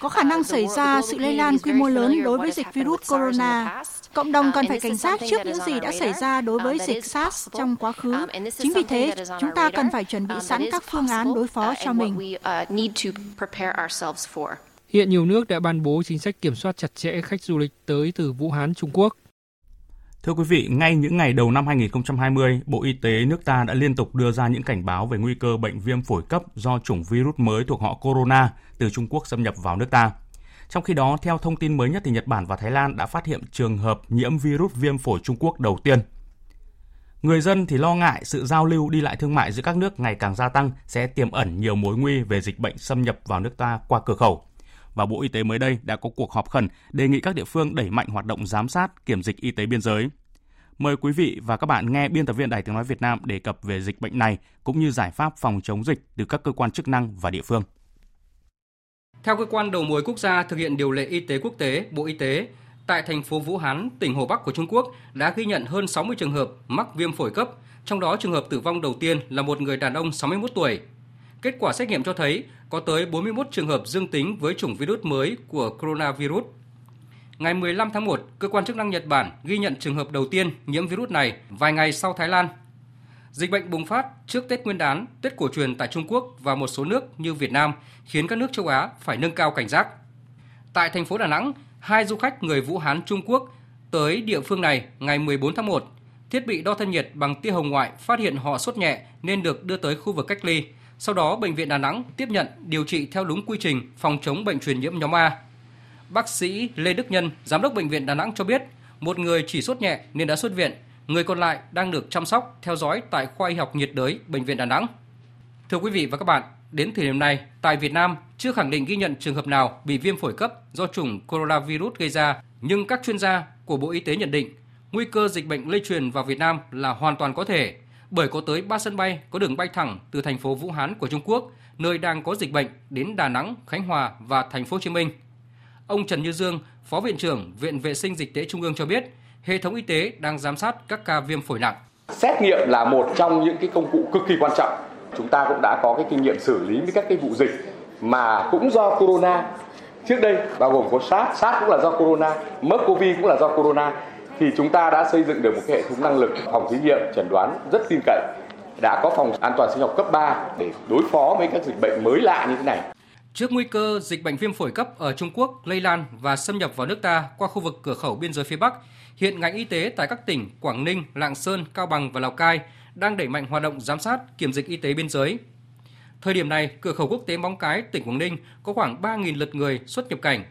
có khả năng xảy ra sự lây lan quy mô lớn đối với dịch virus corona. Cộng đồng cần phải cảnh giác trước những gì đã xảy ra đối với dịch SARS trong quá khứ. Chính vì thế, chúng ta cần phải chuẩn bị sẵn các phương án đối phó cho mình. Hiện nhiều nước đã ban bố chính sách kiểm soát chặt chẽ khách du lịch tới từ Vũ Hán, Trung Quốc. Thưa quý vị, ngay những ngày đầu năm 2020, Bộ Y tế nước ta đã liên tục đưa ra những cảnh báo về nguy cơ bệnh viêm phổi cấp do chủng virus mới thuộc họ corona từ Trung Quốc xâm nhập vào nước ta. Trong khi đó, theo thông tin mới nhất thì Nhật Bản và Thái Lan đã phát hiện trường hợp nhiễm virus viêm phổi Trung Quốc đầu tiên. Người dân thì lo ngại sự giao lưu đi lại thương mại giữa các nước ngày càng gia tăng sẽ tiềm ẩn nhiều mối nguy về dịch bệnh xâm nhập vào nước ta qua cửa khẩu và Bộ Y tế mới đây đã có cuộc họp khẩn đề nghị các địa phương đẩy mạnh hoạt động giám sát, kiểm dịch y tế biên giới. Mời quý vị và các bạn nghe biên tập viên Đài Tiếng Nói Việt Nam đề cập về dịch bệnh này cũng như giải pháp phòng chống dịch từ các cơ quan chức năng và địa phương. Theo cơ quan đầu mối quốc gia thực hiện điều lệ y tế quốc tế, Bộ Y tế, tại thành phố Vũ Hán, tỉnh Hồ Bắc của Trung Quốc đã ghi nhận hơn 60 trường hợp mắc viêm phổi cấp, trong đó trường hợp tử vong đầu tiên là một người đàn ông 61 tuổi. Kết quả xét nghiệm cho thấy có tới 41 trường hợp dương tính với chủng virus mới của coronavirus. Ngày 15 tháng 1, cơ quan chức năng Nhật Bản ghi nhận trường hợp đầu tiên nhiễm virus này vài ngày sau Thái Lan. Dịch bệnh bùng phát trước Tết Nguyên đán, Tết cổ truyền tại Trung Quốc và một số nước như Việt Nam khiến các nước châu Á phải nâng cao cảnh giác. Tại thành phố Đà Nẵng, hai du khách người Vũ Hán Trung Quốc tới địa phương này ngày 14 tháng 1. Thiết bị đo thân nhiệt bằng tia hồng ngoại phát hiện họ sốt nhẹ nên được đưa tới khu vực cách ly sau đó, Bệnh viện Đà Nẵng tiếp nhận điều trị theo đúng quy trình phòng chống bệnh truyền nhiễm nhóm A. Bác sĩ Lê Đức Nhân, Giám đốc Bệnh viện Đà Nẵng cho biết, một người chỉ sốt nhẹ nên đã xuất viện, người còn lại đang được chăm sóc, theo dõi tại khoa y học nhiệt đới Bệnh viện Đà Nẵng. Thưa quý vị và các bạn, đến thời điểm này, tại Việt Nam chưa khẳng định ghi nhận trường hợp nào bị viêm phổi cấp do chủng coronavirus gây ra, nhưng các chuyên gia của Bộ Y tế nhận định nguy cơ dịch bệnh lây truyền vào Việt Nam là hoàn toàn có thể bởi có tới 3 sân bay có đường bay thẳng từ thành phố Vũ Hán của Trung Quốc, nơi đang có dịch bệnh đến Đà Nẵng, Khánh Hòa và thành phố Hồ Chí Minh. Ông Trần Như Dương, Phó viện trưởng Viện Vệ sinh Dịch tễ Trung ương cho biết, hệ thống y tế đang giám sát các ca viêm phổi nặng. Xét nghiệm là một trong những cái công cụ cực kỳ quan trọng. Chúng ta cũng đã có cái kinh nghiệm xử lý với các cái vụ dịch mà cũng do corona trước đây bao gồm có SARS, SARS cũng là do corona, MERS COVID cũng là do corona thì chúng ta đã xây dựng được một hệ thống năng lực phòng thí nghiệm chẩn đoán rất tin cậy đã có phòng an toàn sinh học cấp 3 để đối phó với các dịch bệnh mới lạ như thế này. Trước nguy cơ dịch bệnh viêm phổi cấp ở Trung Quốc lây lan và xâm nhập vào nước ta qua khu vực cửa khẩu biên giới phía Bắc, hiện ngành y tế tại các tỉnh Quảng Ninh, Lạng Sơn, Cao Bằng và Lào Cai đang đẩy mạnh hoạt động giám sát kiểm dịch y tế biên giới. Thời điểm này, cửa khẩu quốc tế Móng Cái, tỉnh Quảng Ninh có khoảng 3.000 lượt người xuất nhập cảnh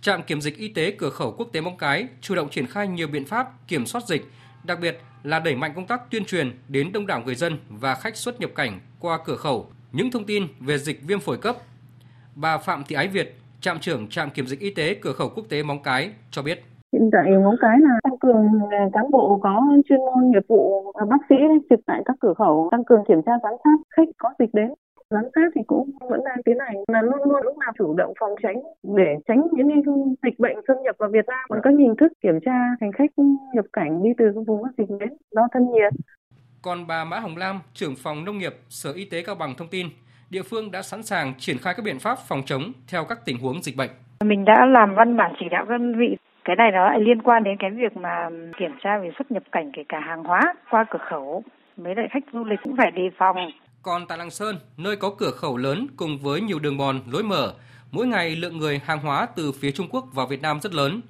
Trạm kiểm dịch y tế cửa khẩu quốc tế Móng Cái chủ động triển khai nhiều biện pháp kiểm soát dịch, đặc biệt là đẩy mạnh công tác tuyên truyền đến đông đảo người dân và khách xuất nhập cảnh qua cửa khẩu những thông tin về dịch viêm phổi cấp. Bà Phạm Thị Ái Việt, trạm trưởng trạm kiểm dịch y tế cửa khẩu quốc tế Móng Cái cho biết. Hiện tại Móng Cái là tăng cường cán bộ có chuyên môn nghiệp vụ bác sĩ trực tại các cửa khẩu tăng cường kiểm tra giám sát khách có dịch đến giám sát thì cũng vẫn đang tiến hành là luôn luôn lúc nào chủ động phòng tránh để tránh những dịch bệnh xâm nhập vào Việt Nam bằng các hình thức kiểm tra hành khách nhập cảnh đi từ vùng có dịch đến đo thân nhiệt. Còn bà Mã Hồng Lam, trưởng phòng nông nghiệp Sở Y tế Cao Bằng thông tin, địa phương đã sẵn sàng triển khai các biện pháp phòng chống theo các tình huống dịch bệnh. Mình đã làm văn bản chỉ đạo đơn vị cái này nó lại liên quan đến cái việc mà kiểm tra về xuất nhập cảnh kể cả hàng hóa qua cửa khẩu mấy đại khách du lịch cũng phải đề phòng còn tại Lạng Sơn, nơi có cửa khẩu lớn cùng với nhiều đường mòn, lối mở, mỗi ngày lượng người hàng hóa từ phía Trung Quốc vào Việt Nam rất lớn.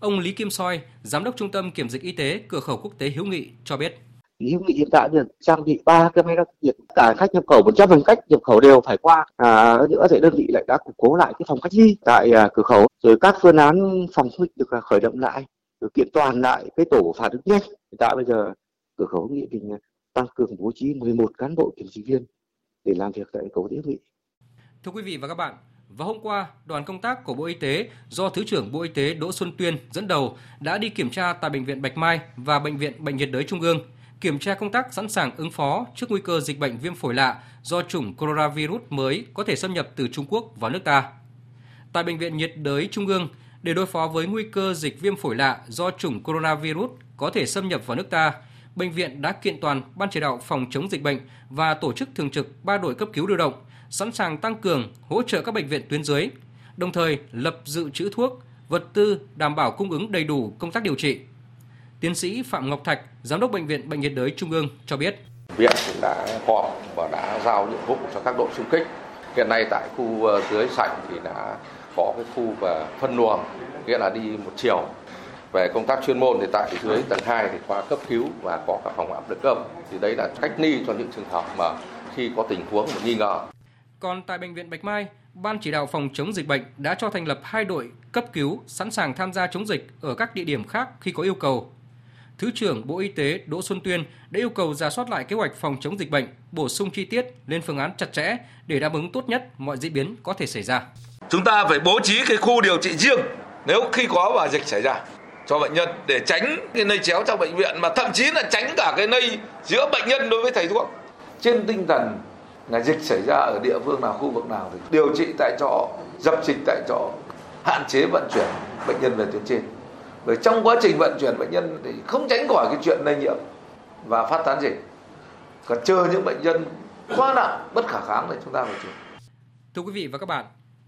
Ông Lý Kim Soi, Giám đốc Trung tâm Kiểm dịch Y tế Cửa khẩu Quốc tế Hữu Nghị cho biết. Hữu Nghị hiện tại được trang bị ba cái máy đo thân nhiệt, cả khách nhập khẩu 100 phần khách nhập khẩu đều phải qua. À, nữa thì đơn vị lại đã củng cố lại cái phòng cách ly tại à, cửa khẩu, rồi các phương án phòng dịch được à, khởi động lại, rồi kiện toàn lại cái tổ phản ứng nhanh. Hiện tại bây giờ cửa khẩu Nghị Bình à, tăng cường bố trí 11 cán bộ kiểm dịch viên để làm việc tại cầu hữu nghị. Thưa quý vị và các bạn, và hôm qua, đoàn công tác của Bộ Y tế do Thứ trưởng Bộ Y tế Đỗ Xuân Tuyên dẫn đầu đã đi kiểm tra tại Bệnh viện Bạch Mai và Bệnh viện Bệnh nhiệt đới Trung ương, kiểm tra công tác sẵn sàng ứng phó trước nguy cơ dịch bệnh viêm phổi lạ do chủng coronavirus mới có thể xâm nhập từ Trung Quốc vào nước ta. Tại Bệnh viện nhiệt đới Trung ương, để đối phó với nguy cơ dịch viêm phổi lạ do chủng coronavirus có thể xâm nhập vào nước ta, bệnh viện đã kiện toàn ban chỉ đạo phòng chống dịch bệnh và tổ chức thường trực ba đội cấp cứu lưu động, sẵn sàng tăng cường hỗ trợ các bệnh viện tuyến dưới, đồng thời lập dự trữ thuốc, vật tư đảm bảo cung ứng đầy đủ công tác điều trị. Tiến sĩ Phạm Ngọc Thạch, giám đốc bệnh viện Bệnh nhiệt đới Trung ương cho biết: Viện cũng đã họp và đã giao nhiệm vụ cho các đội xung kích. Hiện nay tại khu ờ, dưới sảnh thì đã có cái khu và phân luồng, nghĩa là đi một chiều về công tác chuyên môn thì tại dưới tầng 2 thì khoa cấp cứu và có các phòng áp lực âm thì đây là cách ly cho những trường hợp mà khi có tình huống nghi ngờ. Còn tại bệnh viện Bạch Mai, Ban chỉ đạo phòng chống dịch bệnh đã cho thành lập hai đội cấp cứu sẵn sàng tham gia chống dịch ở các địa điểm khác khi có yêu cầu. Thứ trưởng Bộ Y tế Đỗ Xuân Tuyên đã yêu cầu ra soát lại kế hoạch phòng chống dịch bệnh, bổ sung chi tiết lên phương án chặt chẽ để đáp ứng tốt nhất mọi diễn biến có thể xảy ra. Chúng ta phải bố trí cái khu điều trị riêng nếu khi có và dịch xảy ra cho bệnh nhân để tránh cái lây chéo trong bệnh viện mà thậm chí là tránh cả cái lây giữa bệnh nhân đối với thầy thuốc. Trên tinh thần là dịch xảy ra ở địa phương nào khu vực nào thì điều trị tại chỗ dập dịch tại chỗ hạn chế vận chuyển bệnh nhân về tuyến trên rồi trong quá trình vận chuyển bệnh nhân thì không tránh khỏi cái chuyện lây nhiễm và phát tán dịch còn chờ những bệnh nhân quá nặng bất khả kháng thì chúng ta phải chuyển thưa quý vị và các bạn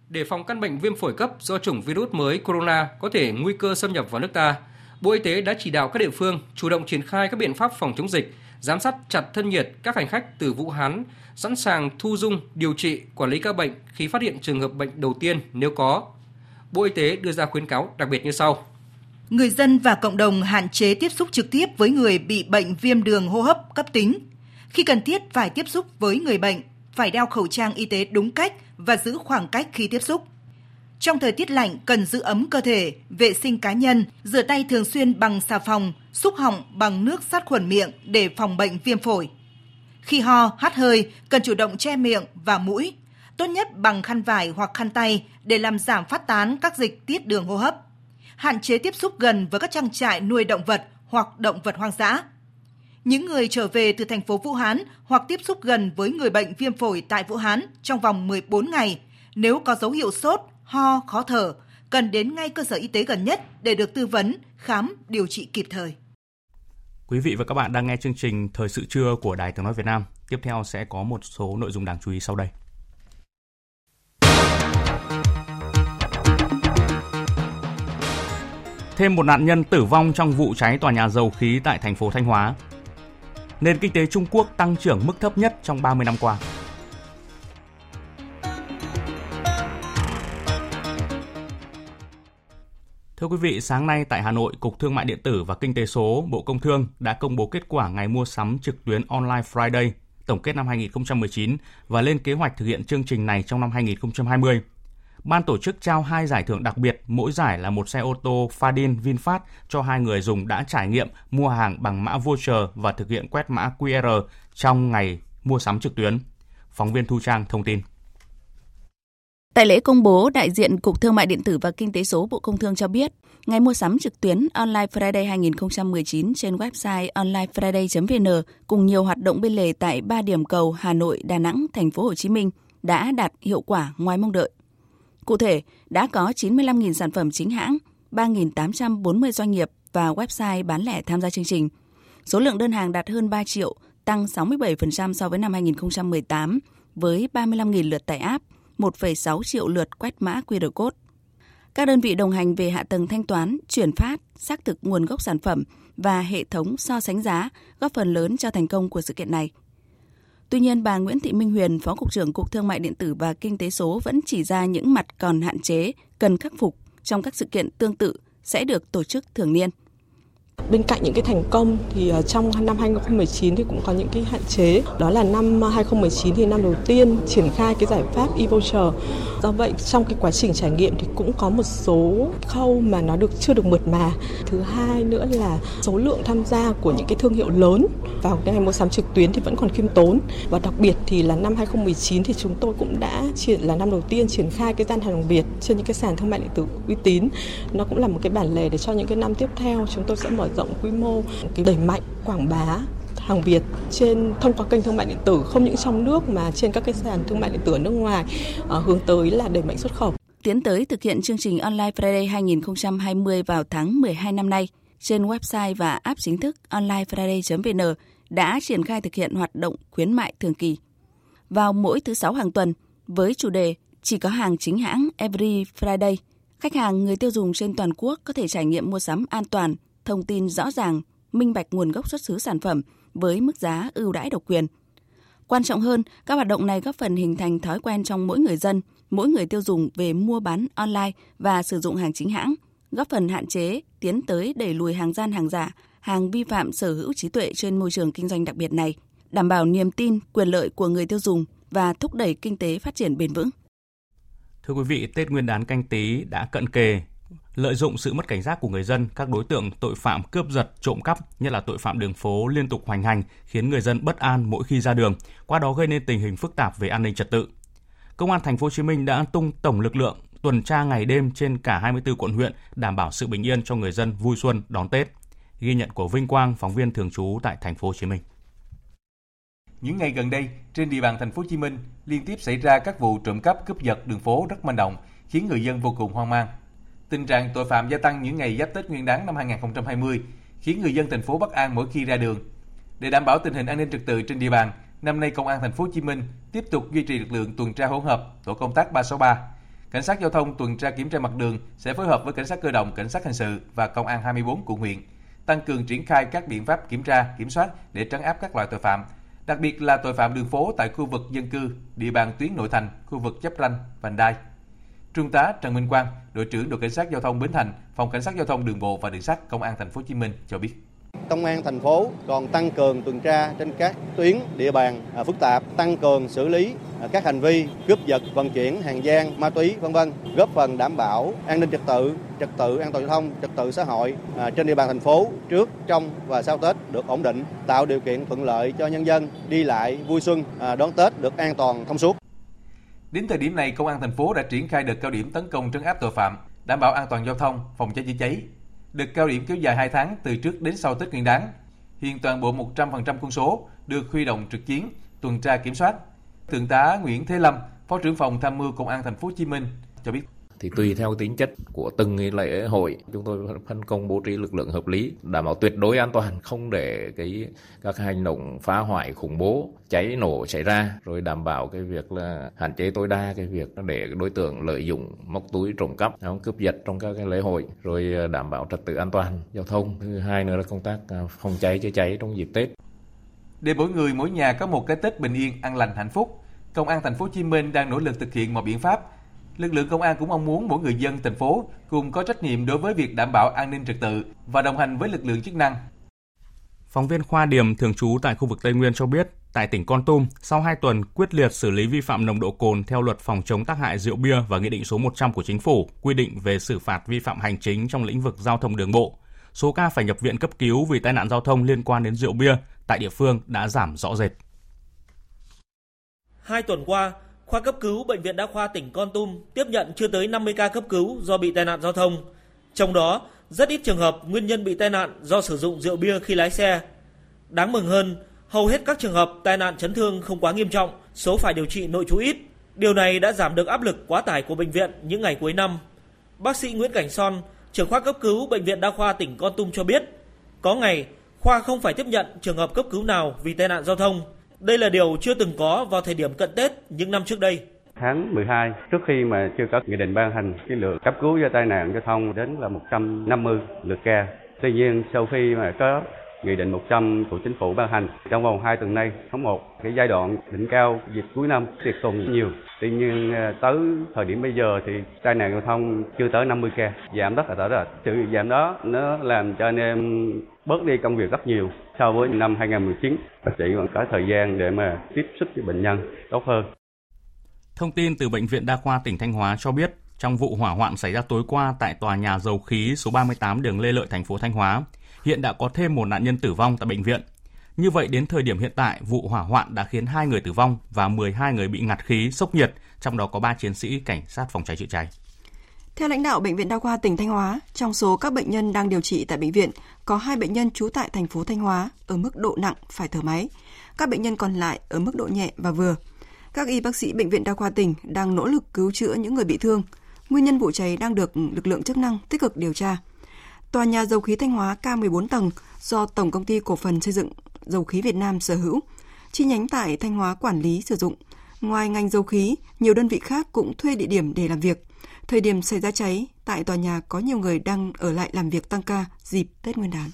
để phòng căn bệnh viêm phổi cấp do chủng virus mới corona có thể nguy cơ xâm nhập vào nước ta, Bộ Y tế đã chỉ đạo các địa phương chủ động triển khai các biện pháp phòng chống dịch, giám sát chặt thân nhiệt các hành khách từ Vũ Hán, sẵn sàng thu dung, điều trị, quản lý các bệnh khi phát hiện trường hợp bệnh đầu tiên nếu có. Bộ Y tế đưa ra khuyến cáo đặc biệt như sau. Người dân và cộng đồng hạn chế tiếp xúc trực tiếp với người bị bệnh viêm đường hô hấp cấp tính. Khi cần thiết phải tiếp xúc với người bệnh, phải đeo khẩu trang y tế đúng cách và giữ khoảng cách khi tiếp xúc. Trong thời tiết lạnh cần giữ ấm cơ thể, vệ sinh cá nhân, rửa tay thường xuyên bằng xà phòng, xúc họng bằng nước sát khuẩn miệng để phòng bệnh viêm phổi. Khi ho, hắt hơi, cần chủ động che miệng và mũi, tốt nhất bằng khăn vải hoặc khăn tay để làm giảm phát tán các dịch tiết đường hô hấp. Hạn chế tiếp xúc gần với các trang trại nuôi động vật hoặc động vật hoang dã. Những người trở về từ thành phố Vũ Hán hoặc tiếp xúc gần với người bệnh viêm phổi tại Vũ Hán trong vòng 14 ngày, nếu có dấu hiệu sốt, ho, khó thở, cần đến ngay cơ sở y tế gần nhất để được tư vấn, khám, điều trị kịp thời. Quý vị và các bạn đang nghe chương trình Thời sự trưa của Đài Tiếng Nói Việt Nam. Tiếp theo sẽ có một số nội dung đáng chú ý sau đây. Thêm một nạn nhân tử vong trong vụ cháy tòa nhà dầu khí tại thành phố Thanh Hóa nền kinh tế Trung Quốc tăng trưởng mức thấp nhất trong 30 năm qua. Thưa quý vị, sáng nay tại Hà Nội, Cục Thương mại Điện tử và Kinh tế số, Bộ Công Thương đã công bố kết quả ngày mua sắm trực tuyến Online Friday tổng kết năm 2019 và lên kế hoạch thực hiện chương trình này trong năm 2020 ban tổ chức trao hai giải thưởng đặc biệt, mỗi giải là một xe ô tô Fadin VinFast cho hai người dùng đã trải nghiệm mua hàng bằng mã voucher và thực hiện quét mã QR trong ngày mua sắm trực tuyến. Phóng viên Thu Trang thông tin. Tại lễ công bố, đại diện Cục Thương mại Điện tử và Kinh tế số Bộ Công Thương cho biết, ngày mua sắm trực tuyến Online Friday 2019 trên website onlinefriday.vn cùng nhiều hoạt động bên lề tại ba điểm cầu Hà Nội, Đà Nẵng, Thành phố Hồ Chí Minh đã đạt hiệu quả ngoài mong đợi. Cụ thể, đã có 95.000 sản phẩm chính hãng, 3.840 doanh nghiệp và website bán lẻ tham gia chương trình. Số lượng đơn hàng đạt hơn 3 triệu, tăng 67% so với năm 2018, với 35.000 lượt tải app, 1,6 triệu lượt quét mã QR code. Các đơn vị đồng hành về hạ tầng thanh toán, chuyển phát, xác thực nguồn gốc sản phẩm và hệ thống so sánh giá góp phần lớn cho thành công của sự kiện này. Tuy nhiên, bà Nguyễn Thị Minh Huyền, Phó Cục trưởng Cục Thương mại Điện tử và Kinh tế số vẫn chỉ ra những mặt còn hạn chế, cần khắc phục trong các sự kiện tương tự sẽ được tổ chức thường niên. Bên cạnh những cái thành công thì ờ, trong năm 2019 thì cũng có những cái hạn chế. Đó là năm ờ, 2019 thì năm đầu tiên triển khai cái giải pháp e-voucher. Do vậy, trong cái quá trình trải nghiệm thì cũng có một số khâu mà nó được chưa được mượt mà. Thứ hai nữa là số lượng tham gia của những cái thương hiệu lớn vào cái ngày mua sắm trực tuyến thì vẫn còn khiêm tốn. Và đặc biệt thì là năm 2019 thì chúng tôi cũng đã triển, là năm đầu tiên triển khai cái gian hàng việt trên những cái sàn thương mại điện tử uy tín. Nó cũng là một cái bản lề để cho những cái năm tiếp theo chúng tôi sẽ mở rộng quy mô, cái đẩy mạnh quảng bá hàng Việt trên thông qua kênh thương mại điện tử không những trong nước mà trên các cái sàn thương mại điện tử ở nước ngoài ờ, hướng tới là đẩy mạnh xuất khẩu. Tiến tới thực hiện chương trình Online Friday 2020 vào tháng 12 năm nay, trên website và app chính thức onlinefriday.vn đã triển khai thực hiện hoạt động khuyến mại thường kỳ. Vào mỗi thứ sáu hàng tuần, với chủ đề chỉ có hàng chính hãng Every Friday, khách hàng người tiêu dùng trên toàn quốc có thể trải nghiệm mua sắm an toàn, thông tin rõ ràng, minh bạch nguồn gốc xuất xứ sản phẩm với mức giá ưu đãi độc quyền. Quan trọng hơn, các hoạt động này góp phần hình thành thói quen trong mỗi người dân, mỗi người tiêu dùng về mua bán online và sử dụng hàng chính hãng, góp phần hạn chế, tiến tới đẩy lùi hàng gian hàng giả, hàng vi phạm sở hữu trí tuệ trên môi trường kinh doanh đặc biệt này, đảm bảo niềm tin, quyền lợi của người tiêu dùng và thúc đẩy kinh tế phát triển bền vững. Thưa quý vị, Tết Nguyên đán canh tí đã cận kề, lợi dụng sự mất cảnh giác của người dân, các đối tượng tội phạm cướp giật, trộm cắp, nhất là tội phạm đường phố liên tục hoành hành, khiến người dân bất an mỗi khi ra đường, qua đó gây nên tình hình phức tạp về an ninh trật tự. Công an thành phố Hồ Chí Minh đã tung tổng lực lượng tuần tra ngày đêm trên cả 24 quận huyện, đảm bảo sự bình yên cho người dân vui xuân đón Tết. Ghi nhận của Vinh Quang, phóng viên thường trú tại thành phố Hồ Chí Minh. Những ngày gần đây, trên địa bàn thành phố Hồ Chí Minh liên tiếp xảy ra các vụ trộm cắp cướp giật đường phố rất manh động, khiến người dân vô cùng hoang mang. Tình trạng tội phạm gia tăng những ngày giáp Tết Nguyên đán năm 2020 khiến người dân thành phố bất an mỗi khi ra đường. Để đảm bảo tình hình an ninh trật tự trên địa bàn, năm nay Công an thành phố Hồ Chí Minh tiếp tục duy trì lực lượng tuần tra hỗn hợp, tổ công tác 363. Cảnh sát giao thông tuần tra kiểm tra mặt đường sẽ phối hợp với cảnh sát cơ động, cảnh sát hình sự và công an 24 quận huyện tăng cường triển khai các biện pháp kiểm tra, kiểm soát để trấn áp các loại tội phạm, đặc biệt là tội phạm đường phố tại khu vực dân cư, địa bàn tuyến nội thành, khu vực chấp ranh, vành đai. Trung tá Trần Minh Quang, đội trưởng đội cảnh sát giao thông Bến Thành, phòng cảnh sát giao thông đường bộ và đường sắt công an thành phố Hồ Chí Minh cho biết. Công an thành phố còn tăng cường tuần tra trên các tuyến địa bàn à, phức tạp, tăng cường xử lý à, các hành vi cướp giật, vận chuyển hàng gian, ma túy vân vân, góp phần đảm bảo an ninh trật tự, trật tự an toàn giao thông, trật tự xã hội à, trên địa bàn thành phố trước, trong và sau Tết được ổn định, tạo điều kiện thuận lợi cho nhân dân đi lại vui xuân đón Tết được an toàn thông suốt. Đến thời điểm này, công an thành phố đã triển khai đợt cao điểm tấn công trấn áp tội phạm, đảm bảo an toàn giao thông, phòng cháy chữa cháy. Đợt cao điểm kéo dài 2 tháng từ trước đến sau Tết Nguyên đán. Hiện toàn bộ 100% quân số được huy động trực chiến, tuần tra kiểm soát. Thượng tá Nguyễn Thế Lâm, Phó trưởng phòng tham mưu Công an thành phố Hồ Chí Minh cho biết thì tùy theo tính chất của từng lễ hội, chúng tôi phân công bố trí lực lượng hợp lý, đảm bảo tuyệt đối an toàn, không để cái các hành động phá hoại, khủng bố, cháy nổ xảy ra, rồi đảm bảo cái việc là hạn chế tối đa cái việc để đối tượng lợi dụng móc túi trộm cắp cướp giật trong các cái lễ hội, rồi ờ, đảm bảo trật tự an toàn, giao thông. Thứ hai nữa là công tác ờ, phòng cháy chữa cháy trong dịp Tết. Để mỗi người, mỗi nhà có một cái Tết bình yên, an lành, hạnh phúc, Công an thành phố Hồ Chí Minh đang nỗ lực thực hiện mọi biện pháp lực lượng công an cũng mong muốn mỗi người dân thành phố cùng có trách nhiệm đối với việc đảm bảo an ninh trật tự và đồng hành với lực lượng chức năng. Phóng viên Khoa Điểm thường trú tại khu vực Tây Nguyên cho biết, tại tỉnh Con Tum, sau 2 tuần quyết liệt xử lý vi phạm nồng độ cồn theo luật phòng chống tác hại rượu bia và Nghị định số 100 của Chính phủ quy định về xử phạt vi phạm hành chính trong lĩnh vực giao thông đường bộ, số ca phải nhập viện cấp cứu vì tai nạn giao thông liên quan đến rượu bia tại địa phương đã giảm rõ rệt. Hai tuần qua, Khoa cấp cứu Bệnh viện Đa khoa tỉnh Con Tum tiếp nhận chưa tới 50 ca cấp cứu do bị tai nạn giao thông. Trong đó, rất ít trường hợp nguyên nhân bị tai nạn do sử dụng rượu bia khi lái xe. Đáng mừng hơn, hầu hết các trường hợp tai nạn chấn thương không quá nghiêm trọng, số phải điều trị nội trú ít. Điều này đã giảm được áp lực quá tải của bệnh viện những ngày cuối năm. Bác sĩ Nguyễn Cảnh Son, trưởng khoa cấp cứu Bệnh viện Đa khoa tỉnh Con Tum cho biết, có ngày khoa không phải tiếp nhận trường hợp cấp cứu nào vì tai nạn giao thông đây là điều chưa từng có vào thời điểm cận Tết những năm trước đây. Tháng 12, trước khi mà chưa có nghị định ban hành, cái lượng cấp cứu do tai nạn giao thông đến là 150 lượt ca. Tuy nhiên, sau khi mà có Nghị định 100 của chính phủ ban hành trong vòng 2 tuần nay, tháng 1, cái giai đoạn đỉnh cao dịp cuối năm tiệc tùng nhiều. Tuy nhiên à, tới thời điểm bây giờ thì tai nạn giao thông chưa tới 50 ca, giảm rất là rõ rệt. Sự giảm đó nó làm cho anh em bớt đi công việc rất nhiều so với năm 2019. Bác sĩ còn có thời gian để mà tiếp xúc với bệnh nhân tốt hơn. Thông tin từ Bệnh viện Đa khoa tỉnh Thanh Hóa cho biết, trong vụ hỏa hoạn xảy ra tối qua tại tòa nhà dầu khí số 38 đường Lê Lợi, thành phố Thanh Hóa, hiện đã có thêm một nạn nhân tử vong tại bệnh viện. Như vậy đến thời điểm hiện tại, vụ hỏa hoạn đã khiến hai người tử vong và 12 người bị ngạt khí, sốc nhiệt, trong đó có 3 chiến sĩ cảnh sát phòng cháy chữa cháy. Theo lãnh đạo Bệnh viện Đa khoa tỉnh Thanh Hóa, trong số các bệnh nhân đang điều trị tại bệnh viện, có hai bệnh nhân trú tại thành phố Thanh Hóa ở mức độ nặng phải thở máy. Các bệnh nhân còn lại ở mức độ nhẹ và vừa. Các y bác sĩ Bệnh viện Đa khoa tỉnh đang nỗ lực cứu chữa những người bị thương. Nguyên nhân vụ cháy đang được lực lượng chức năng tích cực điều tra. Tòa nhà dầu khí Thanh Hóa K14 tầng do Tổng công ty Cổ phần Xây dựng Dầu khí Việt Nam sở hữu, chi nhánh tại Thanh Hóa quản lý sử dụng. Ngoài ngành dầu khí, nhiều đơn vị khác cũng thuê địa điểm để làm việc. Thời điểm xảy ra cháy, tại tòa nhà có nhiều người đang ở lại làm việc tăng ca dịp Tết Nguyên đán.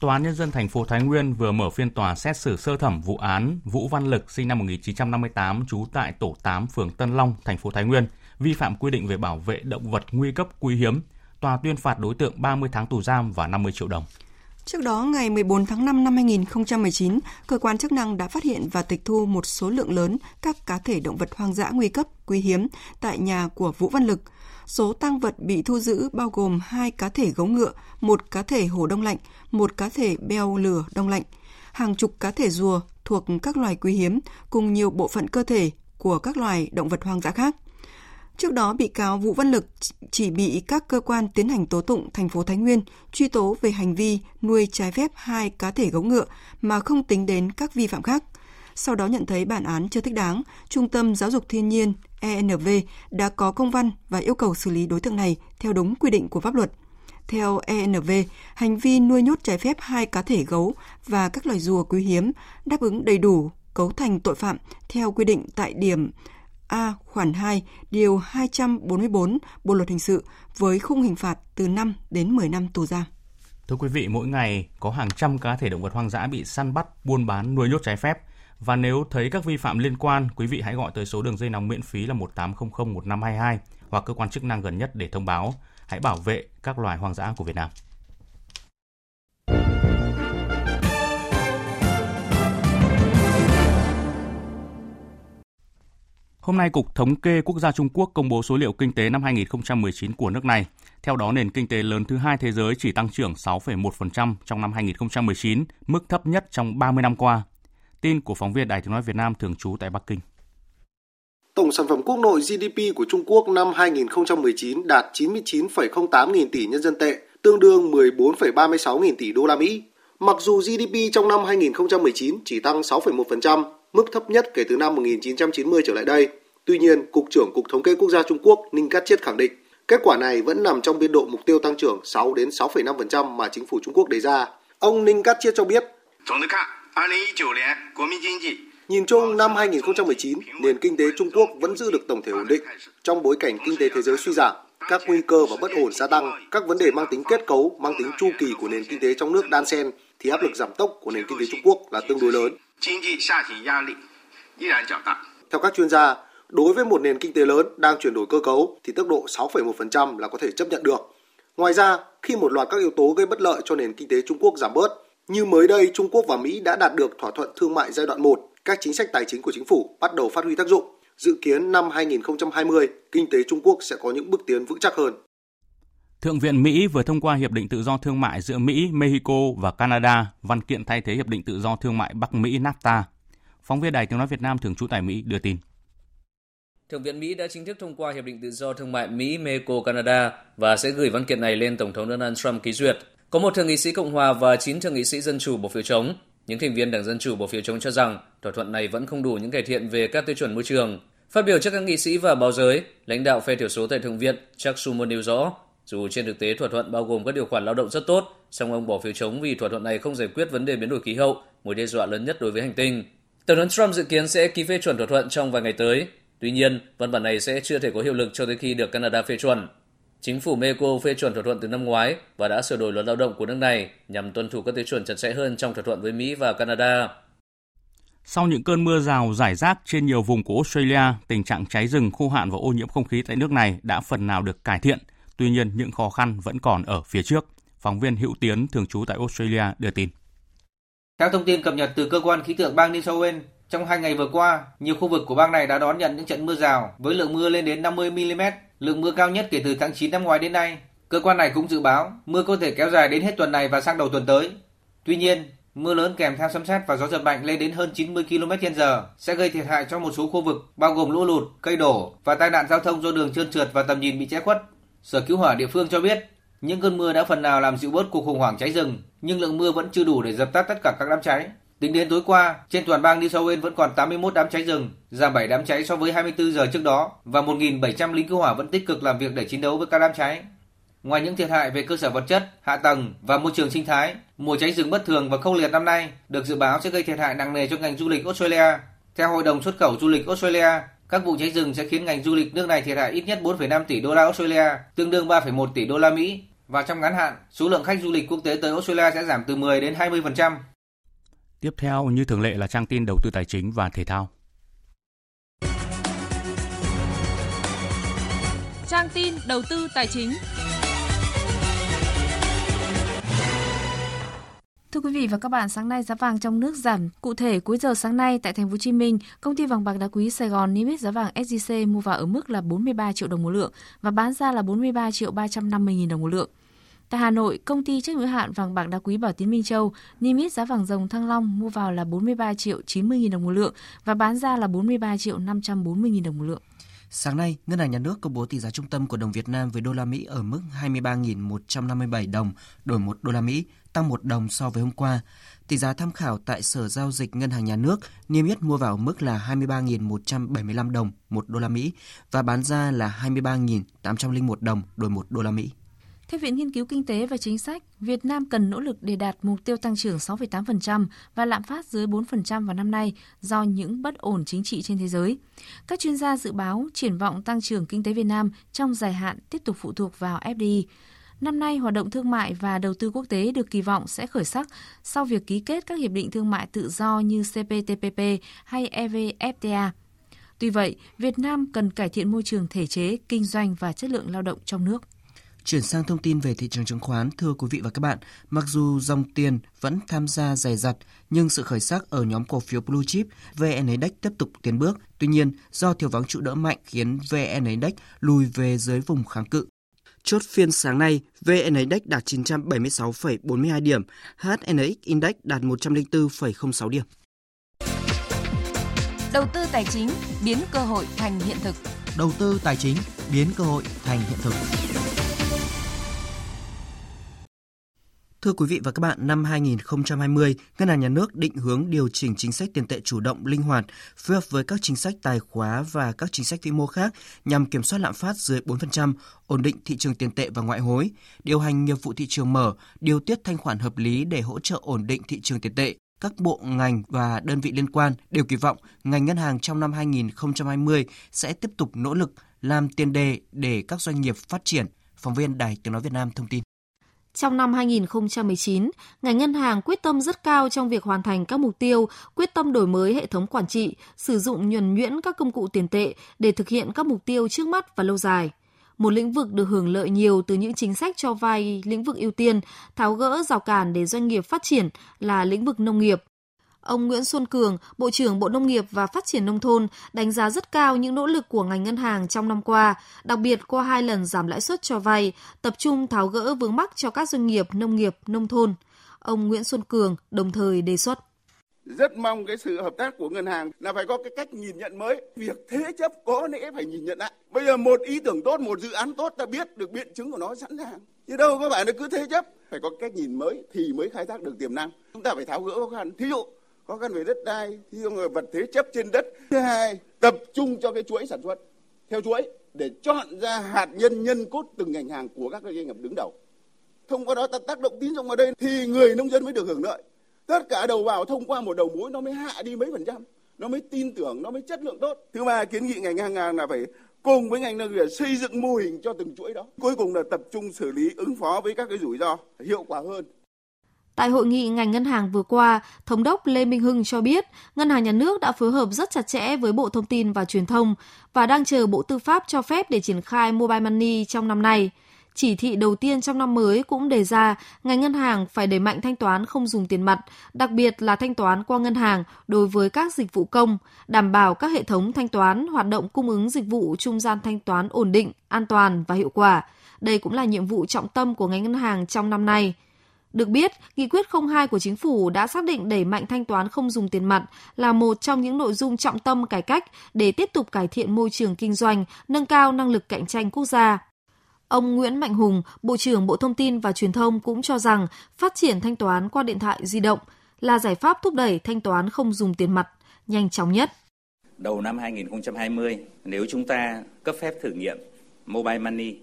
Tòa án nhân dân thành phố Thái Nguyên vừa mở phiên tòa xét xử sơ thẩm vụ án Vũ Văn Lực sinh năm 1958 trú tại tổ 8 phường Tân Long, thành phố Thái Nguyên, vi phạm quy định về bảo vệ động vật nguy cấp quý hiếm. Tòa tuyên phạt đối tượng 30 tháng tù giam và 50 triệu đồng. Trước đó, ngày 14 tháng 5 năm 2019, cơ quan chức năng đã phát hiện và tịch thu một số lượng lớn các cá thể động vật hoang dã nguy cấp, quý hiếm tại nhà của Vũ Văn Lực. Số tăng vật bị thu giữ bao gồm hai cá thể gấu ngựa, một cá thể hổ đông lạnh, một cá thể beo lửa đông lạnh, hàng chục cá thể rùa thuộc các loài quý hiếm cùng nhiều bộ phận cơ thể của các loài động vật hoang dã khác. Trước đó, bị cáo Vũ Văn Lực chỉ bị các cơ quan tiến hành tố tụng thành phố Thái Nguyên truy tố về hành vi nuôi trái phép hai cá thể gấu ngựa mà không tính đến các vi phạm khác. Sau đó nhận thấy bản án chưa thích đáng, Trung tâm Giáo dục Thiên nhiên ENV đã có công văn và yêu cầu xử lý đối tượng này theo đúng quy định của pháp luật. Theo ENV, hành vi nuôi nhốt trái phép hai cá thể gấu và các loài rùa quý hiếm đáp ứng đầy đủ cấu thành tội phạm theo quy định tại điểm A khoản 2 điều 244 Bộ luật hình sự với khung hình phạt từ 5 đến 10 năm tù giam. Thưa quý vị, mỗi ngày có hàng trăm cá thể động vật hoang dã bị săn bắt, buôn bán, nuôi nhốt trái phép. Và nếu thấy các vi phạm liên quan, quý vị hãy gọi tới số đường dây nóng miễn phí là 1800 1522 hoặc cơ quan chức năng gần nhất để thông báo. Hãy bảo vệ các loài hoang dã của Việt Nam. Hôm nay, Cục Thống kê Quốc gia Trung Quốc công bố số liệu kinh tế năm 2019 của nước này. Theo đó, nền kinh tế lớn thứ hai thế giới chỉ tăng trưởng 6,1% trong năm 2019, mức thấp nhất trong 30 năm qua. Tin của phóng viên Đài tiếng nói Việt Nam thường trú tại Bắc Kinh. Tổng sản phẩm quốc nội GDP của Trung Quốc năm 2019 đạt 99,08 nghìn tỷ nhân dân tệ, tương đương 14,36 nghìn tỷ đô la Mỹ. Mặc dù GDP trong năm 2019 chỉ tăng 6,1%, mức thấp nhất kể từ năm 1990 trở lại đây. Tuy nhiên, Cục trưởng Cục Thống kê Quốc gia Trung Quốc Ninh Cát Chiết khẳng định, kết quả này vẫn nằm trong biên độ mục tiêu tăng trưởng 6 đến 6,5% mà chính phủ Trung Quốc đề ra. Ông Ninh Cát Chiết cho biết, Nhìn chung, năm 2019, nền kinh tế Trung Quốc vẫn giữ được tổng thể ổn định. Trong bối cảnh kinh tế thế giới suy giảm, các nguy cơ và bất ổn gia tăng, các vấn đề mang tính kết cấu, mang tính chu kỳ của nền kinh tế trong nước đan xen, thì áp lực giảm tốc của nền kinh tế Trung Quốc là tương đối lớn. Theo các chuyên gia, đối với một nền kinh tế lớn đang chuyển đổi cơ cấu thì tốc độ 6,1% là có thể chấp nhận được. Ngoài ra, khi một loạt các yếu tố gây bất lợi cho nền kinh tế Trung Quốc giảm bớt, như mới đây Trung Quốc và Mỹ đã đạt được thỏa thuận thương mại giai đoạn 1, các chính sách tài chính của chính phủ bắt đầu phát huy tác dụng. Dự kiến năm 2020, kinh tế Trung Quốc sẽ có những bước tiến vững chắc hơn. Thượng viện Mỹ vừa thông qua Hiệp định Tự do Thương mại giữa Mỹ, Mexico và Canada, văn kiện thay thế Hiệp định Tự do Thương mại Bắc Mỹ NAFTA. Phóng viên Đài Tiếng Nói Việt Nam thường trú tại Mỹ đưa tin. Thượng viện Mỹ đã chính thức thông qua Hiệp định Tự do Thương mại Mỹ, Mexico, Canada và sẽ gửi văn kiện này lên Tổng thống Donald Trump ký duyệt. Có một thượng nghị sĩ Cộng hòa và 9 thượng nghị sĩ Dân chủ bỏ phiếu chống. Những thành viên Đảng Dân chủ bỏ phiếu chống cho rằng thỏa thuận này vẫn không đủ những cải thiện về các tiêu chuẩn môi trường. Phát biểu trước các nghị sĩ và báo giới, lãnh đạo phe thiểu số tại Thượng viện Chuck Schumer nêu rõ, dù trên thực tế thỏa thuận bao gồm các điều khoản lao động rất tốt, song ông bỏ phiếu chống vì thỏa thuận này không giải quyết vấn đề biến đổi khí hậu, mối đe dọa lớn nhất đối với hành tinh. Tổng thống Trump dự kiến sẽ ký phê chuẩn thỏa thuận trong vài ngày tới. Tuy nhiên, văn bản này sẽ chưa thể có hiệu lực cho tới khi được Canada phê chuẩn. Chính phủ Mexico phê chuẩn thỏa thuận từ năm ngoái và đã sửa đổi luật lao động của nước này nhằm tuân thủ các tiêu chuẩn chặt chẽ hơn trong thỏa thuận với Mỹ và Canada. Sau những cơn mưa rào rải rác trên nhiều vùng của Australia, tình trạng cháy rừng, khô hạn và ô nhiễm không khí tại nước này đã phần nào được cải thiện. Tuy nhiên, những khó khăn vẫn còn ở phía trước. Phóng viên Hữu Tiến, thường trú tại Australia, đưa tin. Theo thông tin cập nhật từ cơ quan khí tượng bang New South Wales, trong hai ngày vừa qua, nhiều khu vực của bang này đã đón nhận những trận mưa rào với lượng mưa lên đến 50 mm, lượng mưa cao nhất kể từ tháng 9 năm ngoái đến nay. Cơ quan này cũng dự báo mưa có thể kéo dài đến hết tuần này và sang đầu tuần tới. Tuy nhiên, mưa lớn kèm theo sấm sét và gió giật mạnh lên đến hơn 90 km/h sẽ gây thiệt hại cho một số khu vực bao gồm lũ lụt, cây đổ và tai nạn giao thông do đường trơn trượt và tầm nhìn bị che khuất. Sở Cứu hỏa địa phương cho biết, những cơn mưa đã phần nào làm dịu bớt cuộc khủng hoảng cháy rừng, nhưng lượng mưa vẫn chưa đủ để dập tắt tất cả các đám cháy. Tính đến tối qua, trên toàn bang New South Wales vẫn còn 81 đám cháy rừng, giảm 7 đám cháy so với 24 giờ trước đó và 1.700 lính cứu hỏa vẫn tích cực làm việc để chiến đấu với các đám cháy. Ngoài những thiệt hại về cơ sở vật chất, hạ tầng và môi trường sinh thái, mùa cháy rừng bất thường và khốc liệt năm nay được dự báo sẽ gây thiệt hại nặng nề cho ngành du lịch Australia. Theo Hội đồng xuất khẩu du lịch Australia, các vụ cháy rừng sẽ khiến ngành du lịch nước này thiệt hại ít nhất 4,5 tỷ đô la Australia, tương đương 3,1 tỷ đô la Mỹ. Và trong ngắn hạn, số lượng khách du lịch quốc tế tới Australia sẽ giảm từ 10 đến 20%. Tiếp theo như thường lệ là trang tin đầu tư tài chính và thể thao. Trang tin đầu tư tài chính. Thưa quý vị và các bạn, sáng nay giá vàng trong nước giảm. Cụ thể, cuối giờ sáng nay tại thành phố Hồ Chí Minh, công ty vàng bạc đá quý Sài Gòn niêm yết giá vàng SJC mua vào ở mức là 43 triệu đồng một lượng và bán ra là 43 triệu 350 000 đồng một lượng. Tại Hà Nội, công ty trách nhiệm hạn vàng bạc đá quý Bảo Tín Minh Châu niêm yết giá vàng rồng Thăng Long mua vào là 43 triệu 90 000 đồng một lượng và bán ra là 43 triệu 540 000 đồng một lượng. Sáng nay, Ngân hàng Nhà nước công bố tỷ giá trung tâm của đồng Việt Nam với đô la Mỹ ở mức 23.157 đồng đổi 1 đô la Mỹ, tăng 1 đồng so với hôm qua. Tỷ giá tham khảo tại Sở giao dịch Ngân hàng Nhà nước niêm yết mua vào mức là 23.175 đồng 1 đô la Mỹ và bán ra là 23.801 đồng đổi 1 đô la Mỹ. Theo Viện Nghiên cứu Kinh tế và Chính sách, Việt Nam cần nỗ lực để đạt mục tiêu tăng trưởng 6,8% và lạm phát dưới 4% vào năm nay do những bất ổn chính trị trên thế giới. Các chuyên gia dự báo triển vọng tăng trưởng kinh tế Việt Nam trong dài hạn tiếp tục phụ thuộc vào FDI. Năm nay, hoạt động thương mại và đầu tư quốc tế được kỳ vọng sẽ khởi sắc sau việc ký kết các hiệp định thương mại tự do như CPTPP hay EVFTA. Tuy vậy, Việt Nam cần cải thiện môi trường thể chế, kinh doanh và chất lượng lao động trong nước. Chuyển sang thông tin về thị trường chứng khoán, thưa quý vị và các bạn, mặc dù dòng tiền vẫn tham gia dày dặt, nhưng sự khởi sắc ở nhóm cổ phiếu blue chip VN Index tiếp tục tiến bước. Tuy nhiên, do thiếu vắng trụ đỡ mạnh khiến VN Index lùi về dưới vùng kháng cự. Chốt phiên sáng nay, VN Index đạt 976,42 điểm, HNX Index đạt 104,06 điểm. Đầu tư tài chính biến cơ hội thành hiện thực. Đầu tư tài chính biến cơ hội thành hiện thực. Thưa quý vị và các bạn, năm 2020, Ngân hàng Nhà nước định hướng điều chỉnh chính sách tiền tệ chủ động linh hoạt, phối hợp với các chính sách tài khóa và các chính sách vĩ mô khác nhằm kiểm soát lạm phát dưới 4%, ổn định thị trường tiền tệ và ngoại hối, điều hành nghiệp vụ thị trường mở, điều tiết thanh khoản hợp lý để hỗ trợ ổn định thị trường tiền tệ. Các bộ ngành và đơn vị liên quan đều kỳ vọng ngành ngân hàng trong năm 2020 sẽ tiếp tục nỗ lực làm tiền đề để các doanh nghiệp phát triển. Phóng viên Đài Tiếng Nói Việt Nam thông tin. Trong năm 2019, ngành ngân hàng quyết tâm rất cao trong việc hoàn thành các mục tiêu, quyết tâm đổi mới hệ thống quản trị, sử dụng nhuần nhuyễn các công cụ tiền tệ để thực hiện các mục tiêu trước mắt và lâu dài. Một lĩnh vực được hưởng lợi nhiều từ những chính sách cho vay lĩnh vực ưu tiên, tháo gỡ rào cản để doanh nghiệp phát triển là lĩnh vực nông nghiệp. Ông Nguyễn Xuân Cường, Bộ trưởng Bộ Nông nghiệp và Phát triển Nông thôn, đánh giá rất cao những nỗ lực của ngành ngân hàng trong năm qua, đặc biệt qua hai lần giảm lãi suất cho vay, tập trung tháo gỡ vướng mắc cho các doanh nghiệp nông nghiệp, nông thôn. Ông Nguyễn Xuân Cường đồng thời đề xuất. Rất mong cái sự hợp tác của ngân hàng là phải có cái cách nhìn nhận mới. Việc thế chấp có lẽ phải nhìn nhận lại. Bây giờ một ý tưởng tốt một dự án tốt ta biết được biện chứng của nó sẵn sàng. Chứ đâu có phải là cứ thế chấp. Phải có cách nhìn mới thì mới khai thác được tiềm năng. Chúng ta phải tháo gỡ khó khăn. Thí dụ khó khăn về đất đai thí người vật thế chấp trên đất. Thứ hai, tập trung cho cái chuỗi sản xuất. Theo chuỗi, để chọn ra hạt nhân nhân cốt từng ngành hàng của các doanh nghiệp đứng đầu. Thông qua đó ta tác động tín dụng vào đây thì người nông dân mới được hưởng lợi. Tất cả đầu vào thông qua một đầu mối, nó mới hạ đi mấy phần trăm, nó mới tin tưởng, nó mới chất lượng tốt. Thứ ba, kiến nghị ngành hàng hàng là phải cùng với ngành nông nghiệp xây dựng mô hình cho từng chuỗi đó. Cuối cùng là tập trung xử lý, ứng phó với các cái rủi ro hiệu quả hơn. Tại hội nghị ngành ngân hàng vừa qua, Thống đốc Lê Minh Hưng cho biết, Ngân hàng Nhà nước đã phối hợp rất chặt chẽ với Bộ Thông tin và Truyền thông và đang chờ Bộ Tư pháp cho phép để triển khai Mobile Money trong năm nay. Chỉ thị đầu tiên trong năm mới cũng đề ra ngành ngân hàng phải đẩy mạnh thanh toán không dùng tiền mặt, đặc biệt là thanh toán qua ngân hàng đối với các dịch vụ công, đảm bảo các hệ thống thanh toán hoạt động cung ứng dịch vụ trung gian thanh toán ổn định, an toàn và hiệu quả. Đây cũng là nhiệm vụ trọng tâm của ngành ngân hàng trong năm nay. Được biết, nghị quyết 02 của chính phủ đã xác định đẩy mạnh thanh toán không dùng tiền mặt là một trong những nội dung trọng tâm cải cách để tiếp tục cải thiện môi trường kinh doanh, nâng cao năng lực cạnh tranh quốc gia. Ông Nguyễn Mạnh Hùng, Bộ trưởng Bộ Thông tin và Truyền thông cũng cho rằng phát triển thanh toán qua điện thoại di động là giải pháp thúc đẩy thanh toán không dùng tiền mặt nhanh chóng nhất. Đầu năm 2020, nếu chúng ta cấp phép thử nghiệm Mobile Money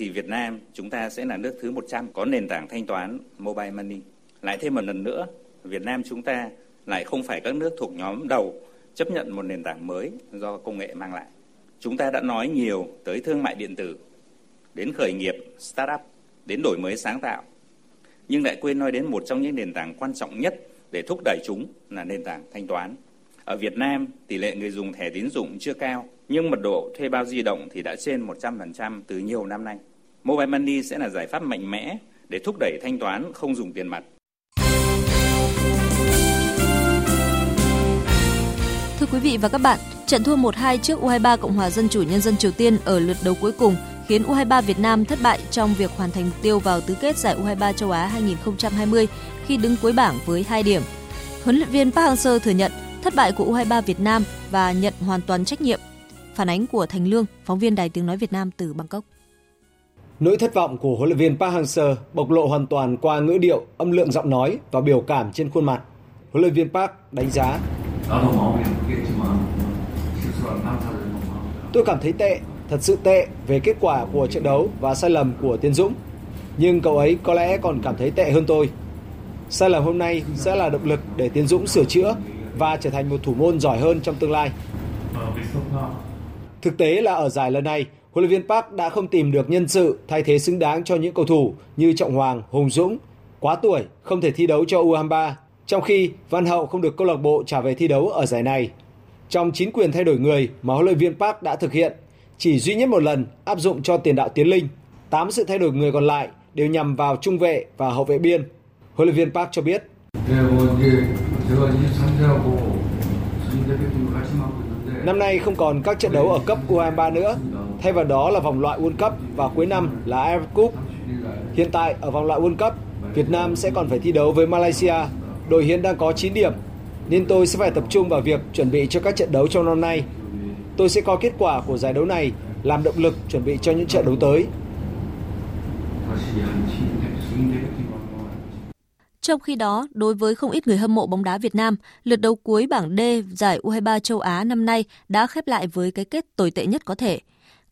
thì Việt Nam chúng ta sẽ là nước thứ 100 có nền tảng thanh toán Mobile Money. Lại thêm một lần nữa, Việt Nam chúng ta lại không phải các nước thuộc nhóm đầu chấp nhận một nền tảng mới do công nghệ mang lại. Chúng ta đã nói nhiều tới thương mại điện tử, đến khởi nghiệp, startup, đến đổi mới sáng tạo. Nhưng lại quên nói đến một trong những nền tảng quan trọng nhất để thúc đẩy chúng là nền tảng thanh toán. Ở Việt Nam, tỷ lệ người dùng thẻ tín dụng chưa cao, nhưng mật độ thuê bao di động thì đã trên 100% từ nhiều năm nay. Mobile Money sẽ là giải pháp mạnh mẽ để thúc đẩy thanh toán không dùng tiền mặt. Thưa quý vị và các bạn, trận thua 1-2 trước U23 Cộng hòa Dân chủ Nhân dân Triều Tiên ở lượt đấu cuối cùng khiến U23 Việt Nam thất bại trong việc hoàn thành mục tiêu vào tứ kết giải U23 châu Á 2020 khi đứng cuối bảng với 2 điểm. Huấn luyện viên Park Hang-seo thừa nhận thất bại của U23 Việt Nam và nhận hoàn toàn trách nhiệm. Phản ánh của Thành Lương, phóng viên Đài Tiếng Nói Việt Nam từ Bangkok. Nỗi thất vọng của huấn luyện viên Park Hang-seo bộc lộ hoàn toàn qua ngữ điệu, âm lượng giọng nói và biểu cảm trên khuôn mặt. Huấn luyện viên Park đánh giá Tôi cảm thấy tệ, thật sự tệ về kết quả của trận đấu và sai lầm của Tiến Dũng. Nhưng cậu ấy có lẽ còn cảm thấy tệ hơn tôi. Sai lầm hôm nay sẽ là động lực để Tiến Dũng sửa chữa và trở thành một thủ môn giỏi hơn trong tương lai. Thực tế là ở giải lần này, huấn luyện viên Park đã không tìm được nhân sự thay thế xứng đáng cho những cầu thủ như Trọng Hoàng, Hùng Dũng, quá tuổi, không thể thi đấu cho U23, trong khi Văn Hậu không được câu lạc bộ trả về thi đấu ở giải này. Trong 9 quyền thay đổi người mà huấn luyện viên Park đã thực hiện, chỉ duy nhất một lần áp dụng cho tiền đạo Tiến Linh. 8 sự thay đổi người còn lại đều nhằm vào trung vệ và hậu vệ biên. Huấn luyện viên Park cho biết. Năm nay không còn các trận đấu ở cấp U23 nữa, thay vào đó là vòng loại World Cup và cuối năm là AFF Cup. Hiện tại ở vòng loại World Cup, Việt Nam sẽ còn phải thi đấu với Malaysia. Đội hiện đang có 9 điểm, nên tôi sẽ phải tập trung vào việc chuẩn bị cho các trận đấu trong năm nay. Tôi sẽ coi kết quả của giải đấu này làm động lực chuẩn bị cho những trận đấu tới. Trong khi đó, đối với không ít người hâm mộ bóng đá Việt Nam, lượt đấu cuối bảng D giải U23 châu Á năm nay đã khép lại với cái kết tồi tệ nhất có thể.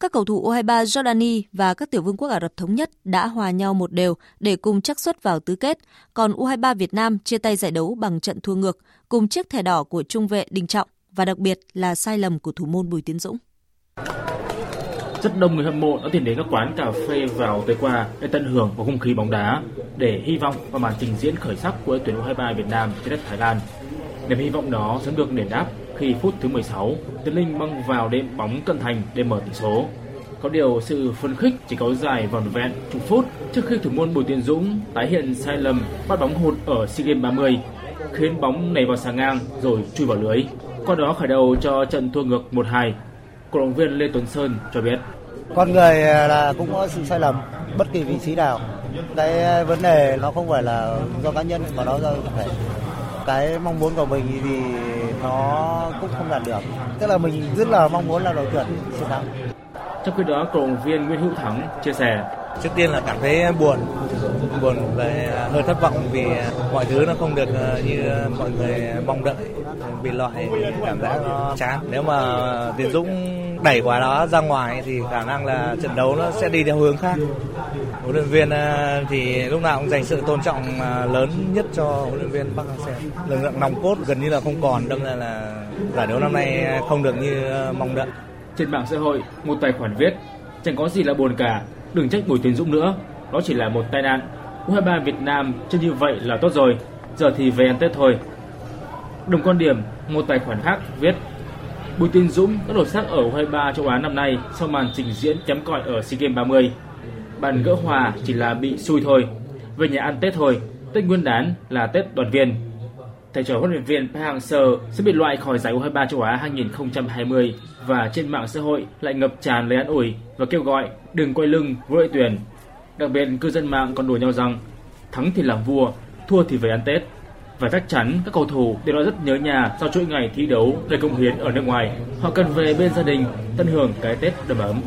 Các cầu thủ U23 Jordani và các tiểu vương quốc Ả Rập Thống Nhất đã hòa nhau một đều để cùng chắc suất vào tứ kết, còn U23 Việt Nam chia tay giải đấu bằng trận thua ngược, cùng chiếc thẻ đỏ của trung vệ Đình Trọng và đặc biệt là sai lầm của thủ môn Bùi Tiến Dũng. Rất đông người hâm mộ đã tìm đến các quán cà phê vào tối qua để tận hưởng vào không khí bóng đá, để hy vọng vào màn trình diễn khởi sắc của tuyển U23 Việt Nam trên đất Thái Lan. Niềm hy vọng đó sớm được đền đáp khi phút thứ 16, Tiến Linh băng vào đệm bóng cận thành để mở tỷ số. Có điều sự phấn khích chỉ có dài vòn vẹn chục phút trước khi thủ môn Bùi Tiến Dũng tái hiện sai lầm bắt bóng hụt ở SEA Games 30, khiến bóng nảy vào xà ngang rồi chui vào lưới. Qua đó khởi đầu cho trận thua ngược 1-2. Cổ động viên Lê Tuấn Sơn cho biết. Con người à, là cũng có sự sai lầm bất kỳ vị trí nào. Cái à, vấn đề nó không phải là do cá nhân mà nó do tập thể. Cái mong muốn của mình thì nó cũng không đạt được. Tức là mình rất là mong muốn là đội tuyển chiến thắng. Trong khi đó, cổ động viên Nguyễn Hữu Thắng chia sẻ trước tiên là cảm thấy buồn buồn về hơi thất vọng vì mọi thứ nó không được như mọi người mong đợi bị loại cảm giác nó chán nếu mà tiến dũng đẩy quả đó ra ngoài thì khả năng là trận đấu nó sẽ đi theo hướng khác huấn luyện viên à, thì lúc nào cũng dành sự tôn trọng à, lớn nhất cho huấn luyện viên Park Hang-seo lực lượng nòng cốt gần như là không còn đâm ra là giải đấu năm nay không được như à, mong đợi Trên mạng xã hội, một tài khoản viết, chẳng có gì là buồn cả, đừng trách Bùi Tiến Dũng nữa, đó chỉ là một tai nạn. U23 Việt Nam chơi như vậy là tốt rồi, giờ thì về ăn Tết thôi. Đồng quan điểm, một tài khoản khác viết, Bùi Tiến Dũng đã đột sắc ở U23 châu Á năm nay sau màn trình diễn kém cỏi ở SEA Games 30. Bàn gỡ hòa chỉ là bị xui thôi, về nhà ăn Tết thôi, Tết Nguyên đán là Tết đoàn viên. Thầy trò huấn luyện viên Park Hang-seo sẽ bị loại khỏi giải U23 châu Á 2020 và trên mạng xã hội lại ngập tràn lời an ủi và kêu gọi đừng quay lưng với đội tuyển. Đặc biệt cư dân mạng còn đùa nhau rằng thắng thì làm vua, thua thì về ăn Tết. Và chắc chắn các cầu thủ đều đã rất nhớ nhà sau chuỗi ngày thi đấu đầy công hiến ở nước ngoài. Họ cần về bên gia đình, tận hưởng cái Tết đầm ấm.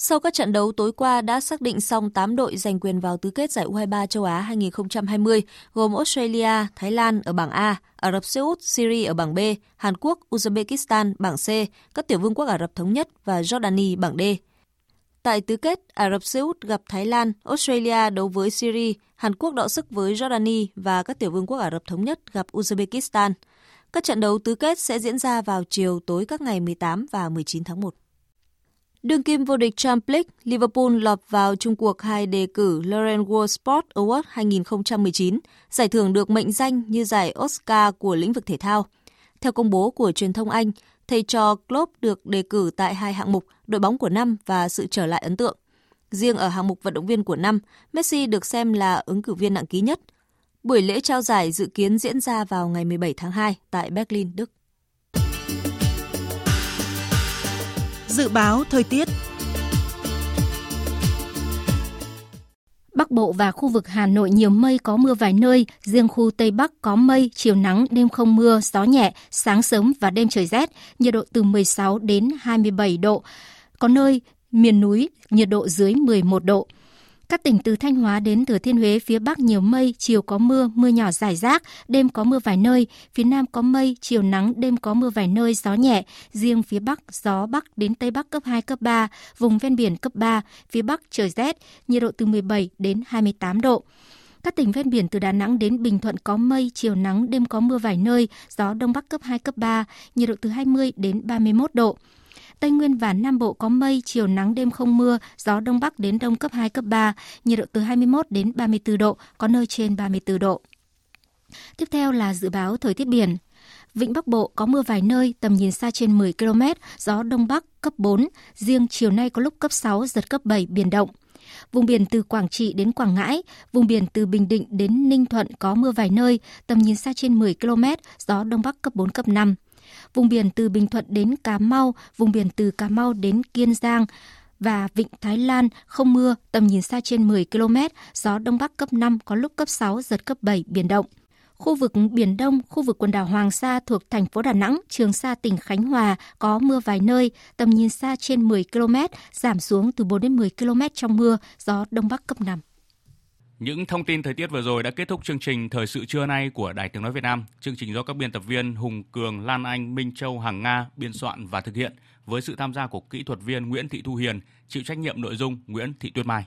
Sau các trận đấu tối qua đã xác định xong 8 đội giành quyền vào tứ kết giải U23 châu Á 2020, gồm Australia, Thái Lan ở bảng A, Ả Rập Xê Út, Syria ở bảng B, Hàn Quốc, Uzbekistan bảng C, các tiểu vương quốc Ả Rập Thống Nhất và Jordani bảng D. Tại tứ kết, Ả Rập Xê Út gặp Thái Lan, Australia đấu với Syria, Hàn Quốc đọ sức với Jordani và các tiểu vương quốc Ả Rập Thống Nhất gặp Uzbekistan. Các trận đấu tứ kết sẽ diễn ra vào chiều tối các ngày 18 và 19 tháng 1. Đương kim vô địch Champions League, Liverpool lọt vào chung cuộc hai đề cử Lauren World Sport Award 2019, giải thưởng được mệnh danh như giải Oscar của lĩnh vực thể thao. Theo công bố của truyền thông Anh, thầy trò Klopp được đề cử tại hai hạng mục đội bóng của năm và sự trở lại ấn tượng. Riêng ở hạng mục vận động viên của năm, Messi được xem là ứng cử viên nặng ký nhất. Buổi lễ trao giải dự kiến diễn ra vào ngày 17 tháng 2 tại Berlin, Đức. Dự báo thời tiết Bắc Bộ và khu vực Hà Nội nhiều mây có mưa vài nơi, riêng khu Tây Bắc có mây, chiều nắng, đêm không mưa, gió nhẹ, sáng sớm và đêm trời rét, nhiệt độ từ 16 đến 27 độ. Có nơi miền núi nhiệt độ dưới 11 độ. Các tỉnh từ Thanh Hóa đến Thừa Thiên Huế phía Bắc nhiều mây, chiều có mưa, mưa nhỏ rải rác, đêm có mưa vài nơi, phía Nam có mây, chiều nắng, đêm có mưa vài nơi, gió nhẹ, riêng phía Bắc gió Bắc đến Tây Bắc cấp 2, cấp 3, vùng ven biển cấp 3, phía Bắc trời rét, nhiệt độ từ 17 đến 28 độ. Các tỉnh ven biển từ Đà Nẵng đến Bình Thuận có mây, chiều nắng, đêm có mưa vài nơi, gió Đông Bắc cấp 2, cấp 3, nhiệt độ từ 20 đến 31 độ. Tây Nguyên và Nam Bộ có mây, chiều nắng đêm không mưa, gió đông bắc đến đông cấp 2 cấp 3, nhiệt độ từ 21 đến 34 độ, có nơi trên 34 độ. Tiếp theo là dự báo thời tiết biển. Vịnh Bắc Bộ có mưa vài nơi, tầm nhìn xa trên 10 km, gió đông bắc cấp 4, riêng chiều nay có lúc cấp 6, giật cấp 7, biển động. Vùng biển từ Quảng Trị đến Quảng Ngãi, vùng biển từ Bình Định đến Ninh Thuận có mưa vài nơi, tầm nhìn xa trên 10 km, gió đông bắc cấp 4, cấp 5 vùng biển từ Bình Thuận đến Cà Mau, vùng biển từ Cà Mau đến Kiên Giang và Vịnh Thái Lan không mưa, tầm nhìn xa trên 10 km, gió Đông Bắc cấp 5, có lúc cấp 6, giật cấp 7, biển động. Khu vực Biển Đông, khu vực quần đảo Hoàng Sa thuộc thành phố Đà Nẵng, Trường Sa tỉnh Khánh Hòa có mưa vài nơi, tầm nhìn xa trên 10 km, giảm xuống từ 4 đến 10 km trong mưa, gió Đông Bắc cấp 5. Những thông tin thời tiết vừa rồi đã kết thúc chương trình Thời sự trưa nay của Đài Tiếng Nói Việt Nam. Chương trình do các biên tập viên Hùng Cường, Lan Anh, Minh Châu, Hằng Nga biên soạn và thực hiện với sự tham gia của kỹ thuật viên Nguyễn Thị Thu Hiền, chịu trách nhiệm nội dung Nguyễn Thị Tuyết Mai.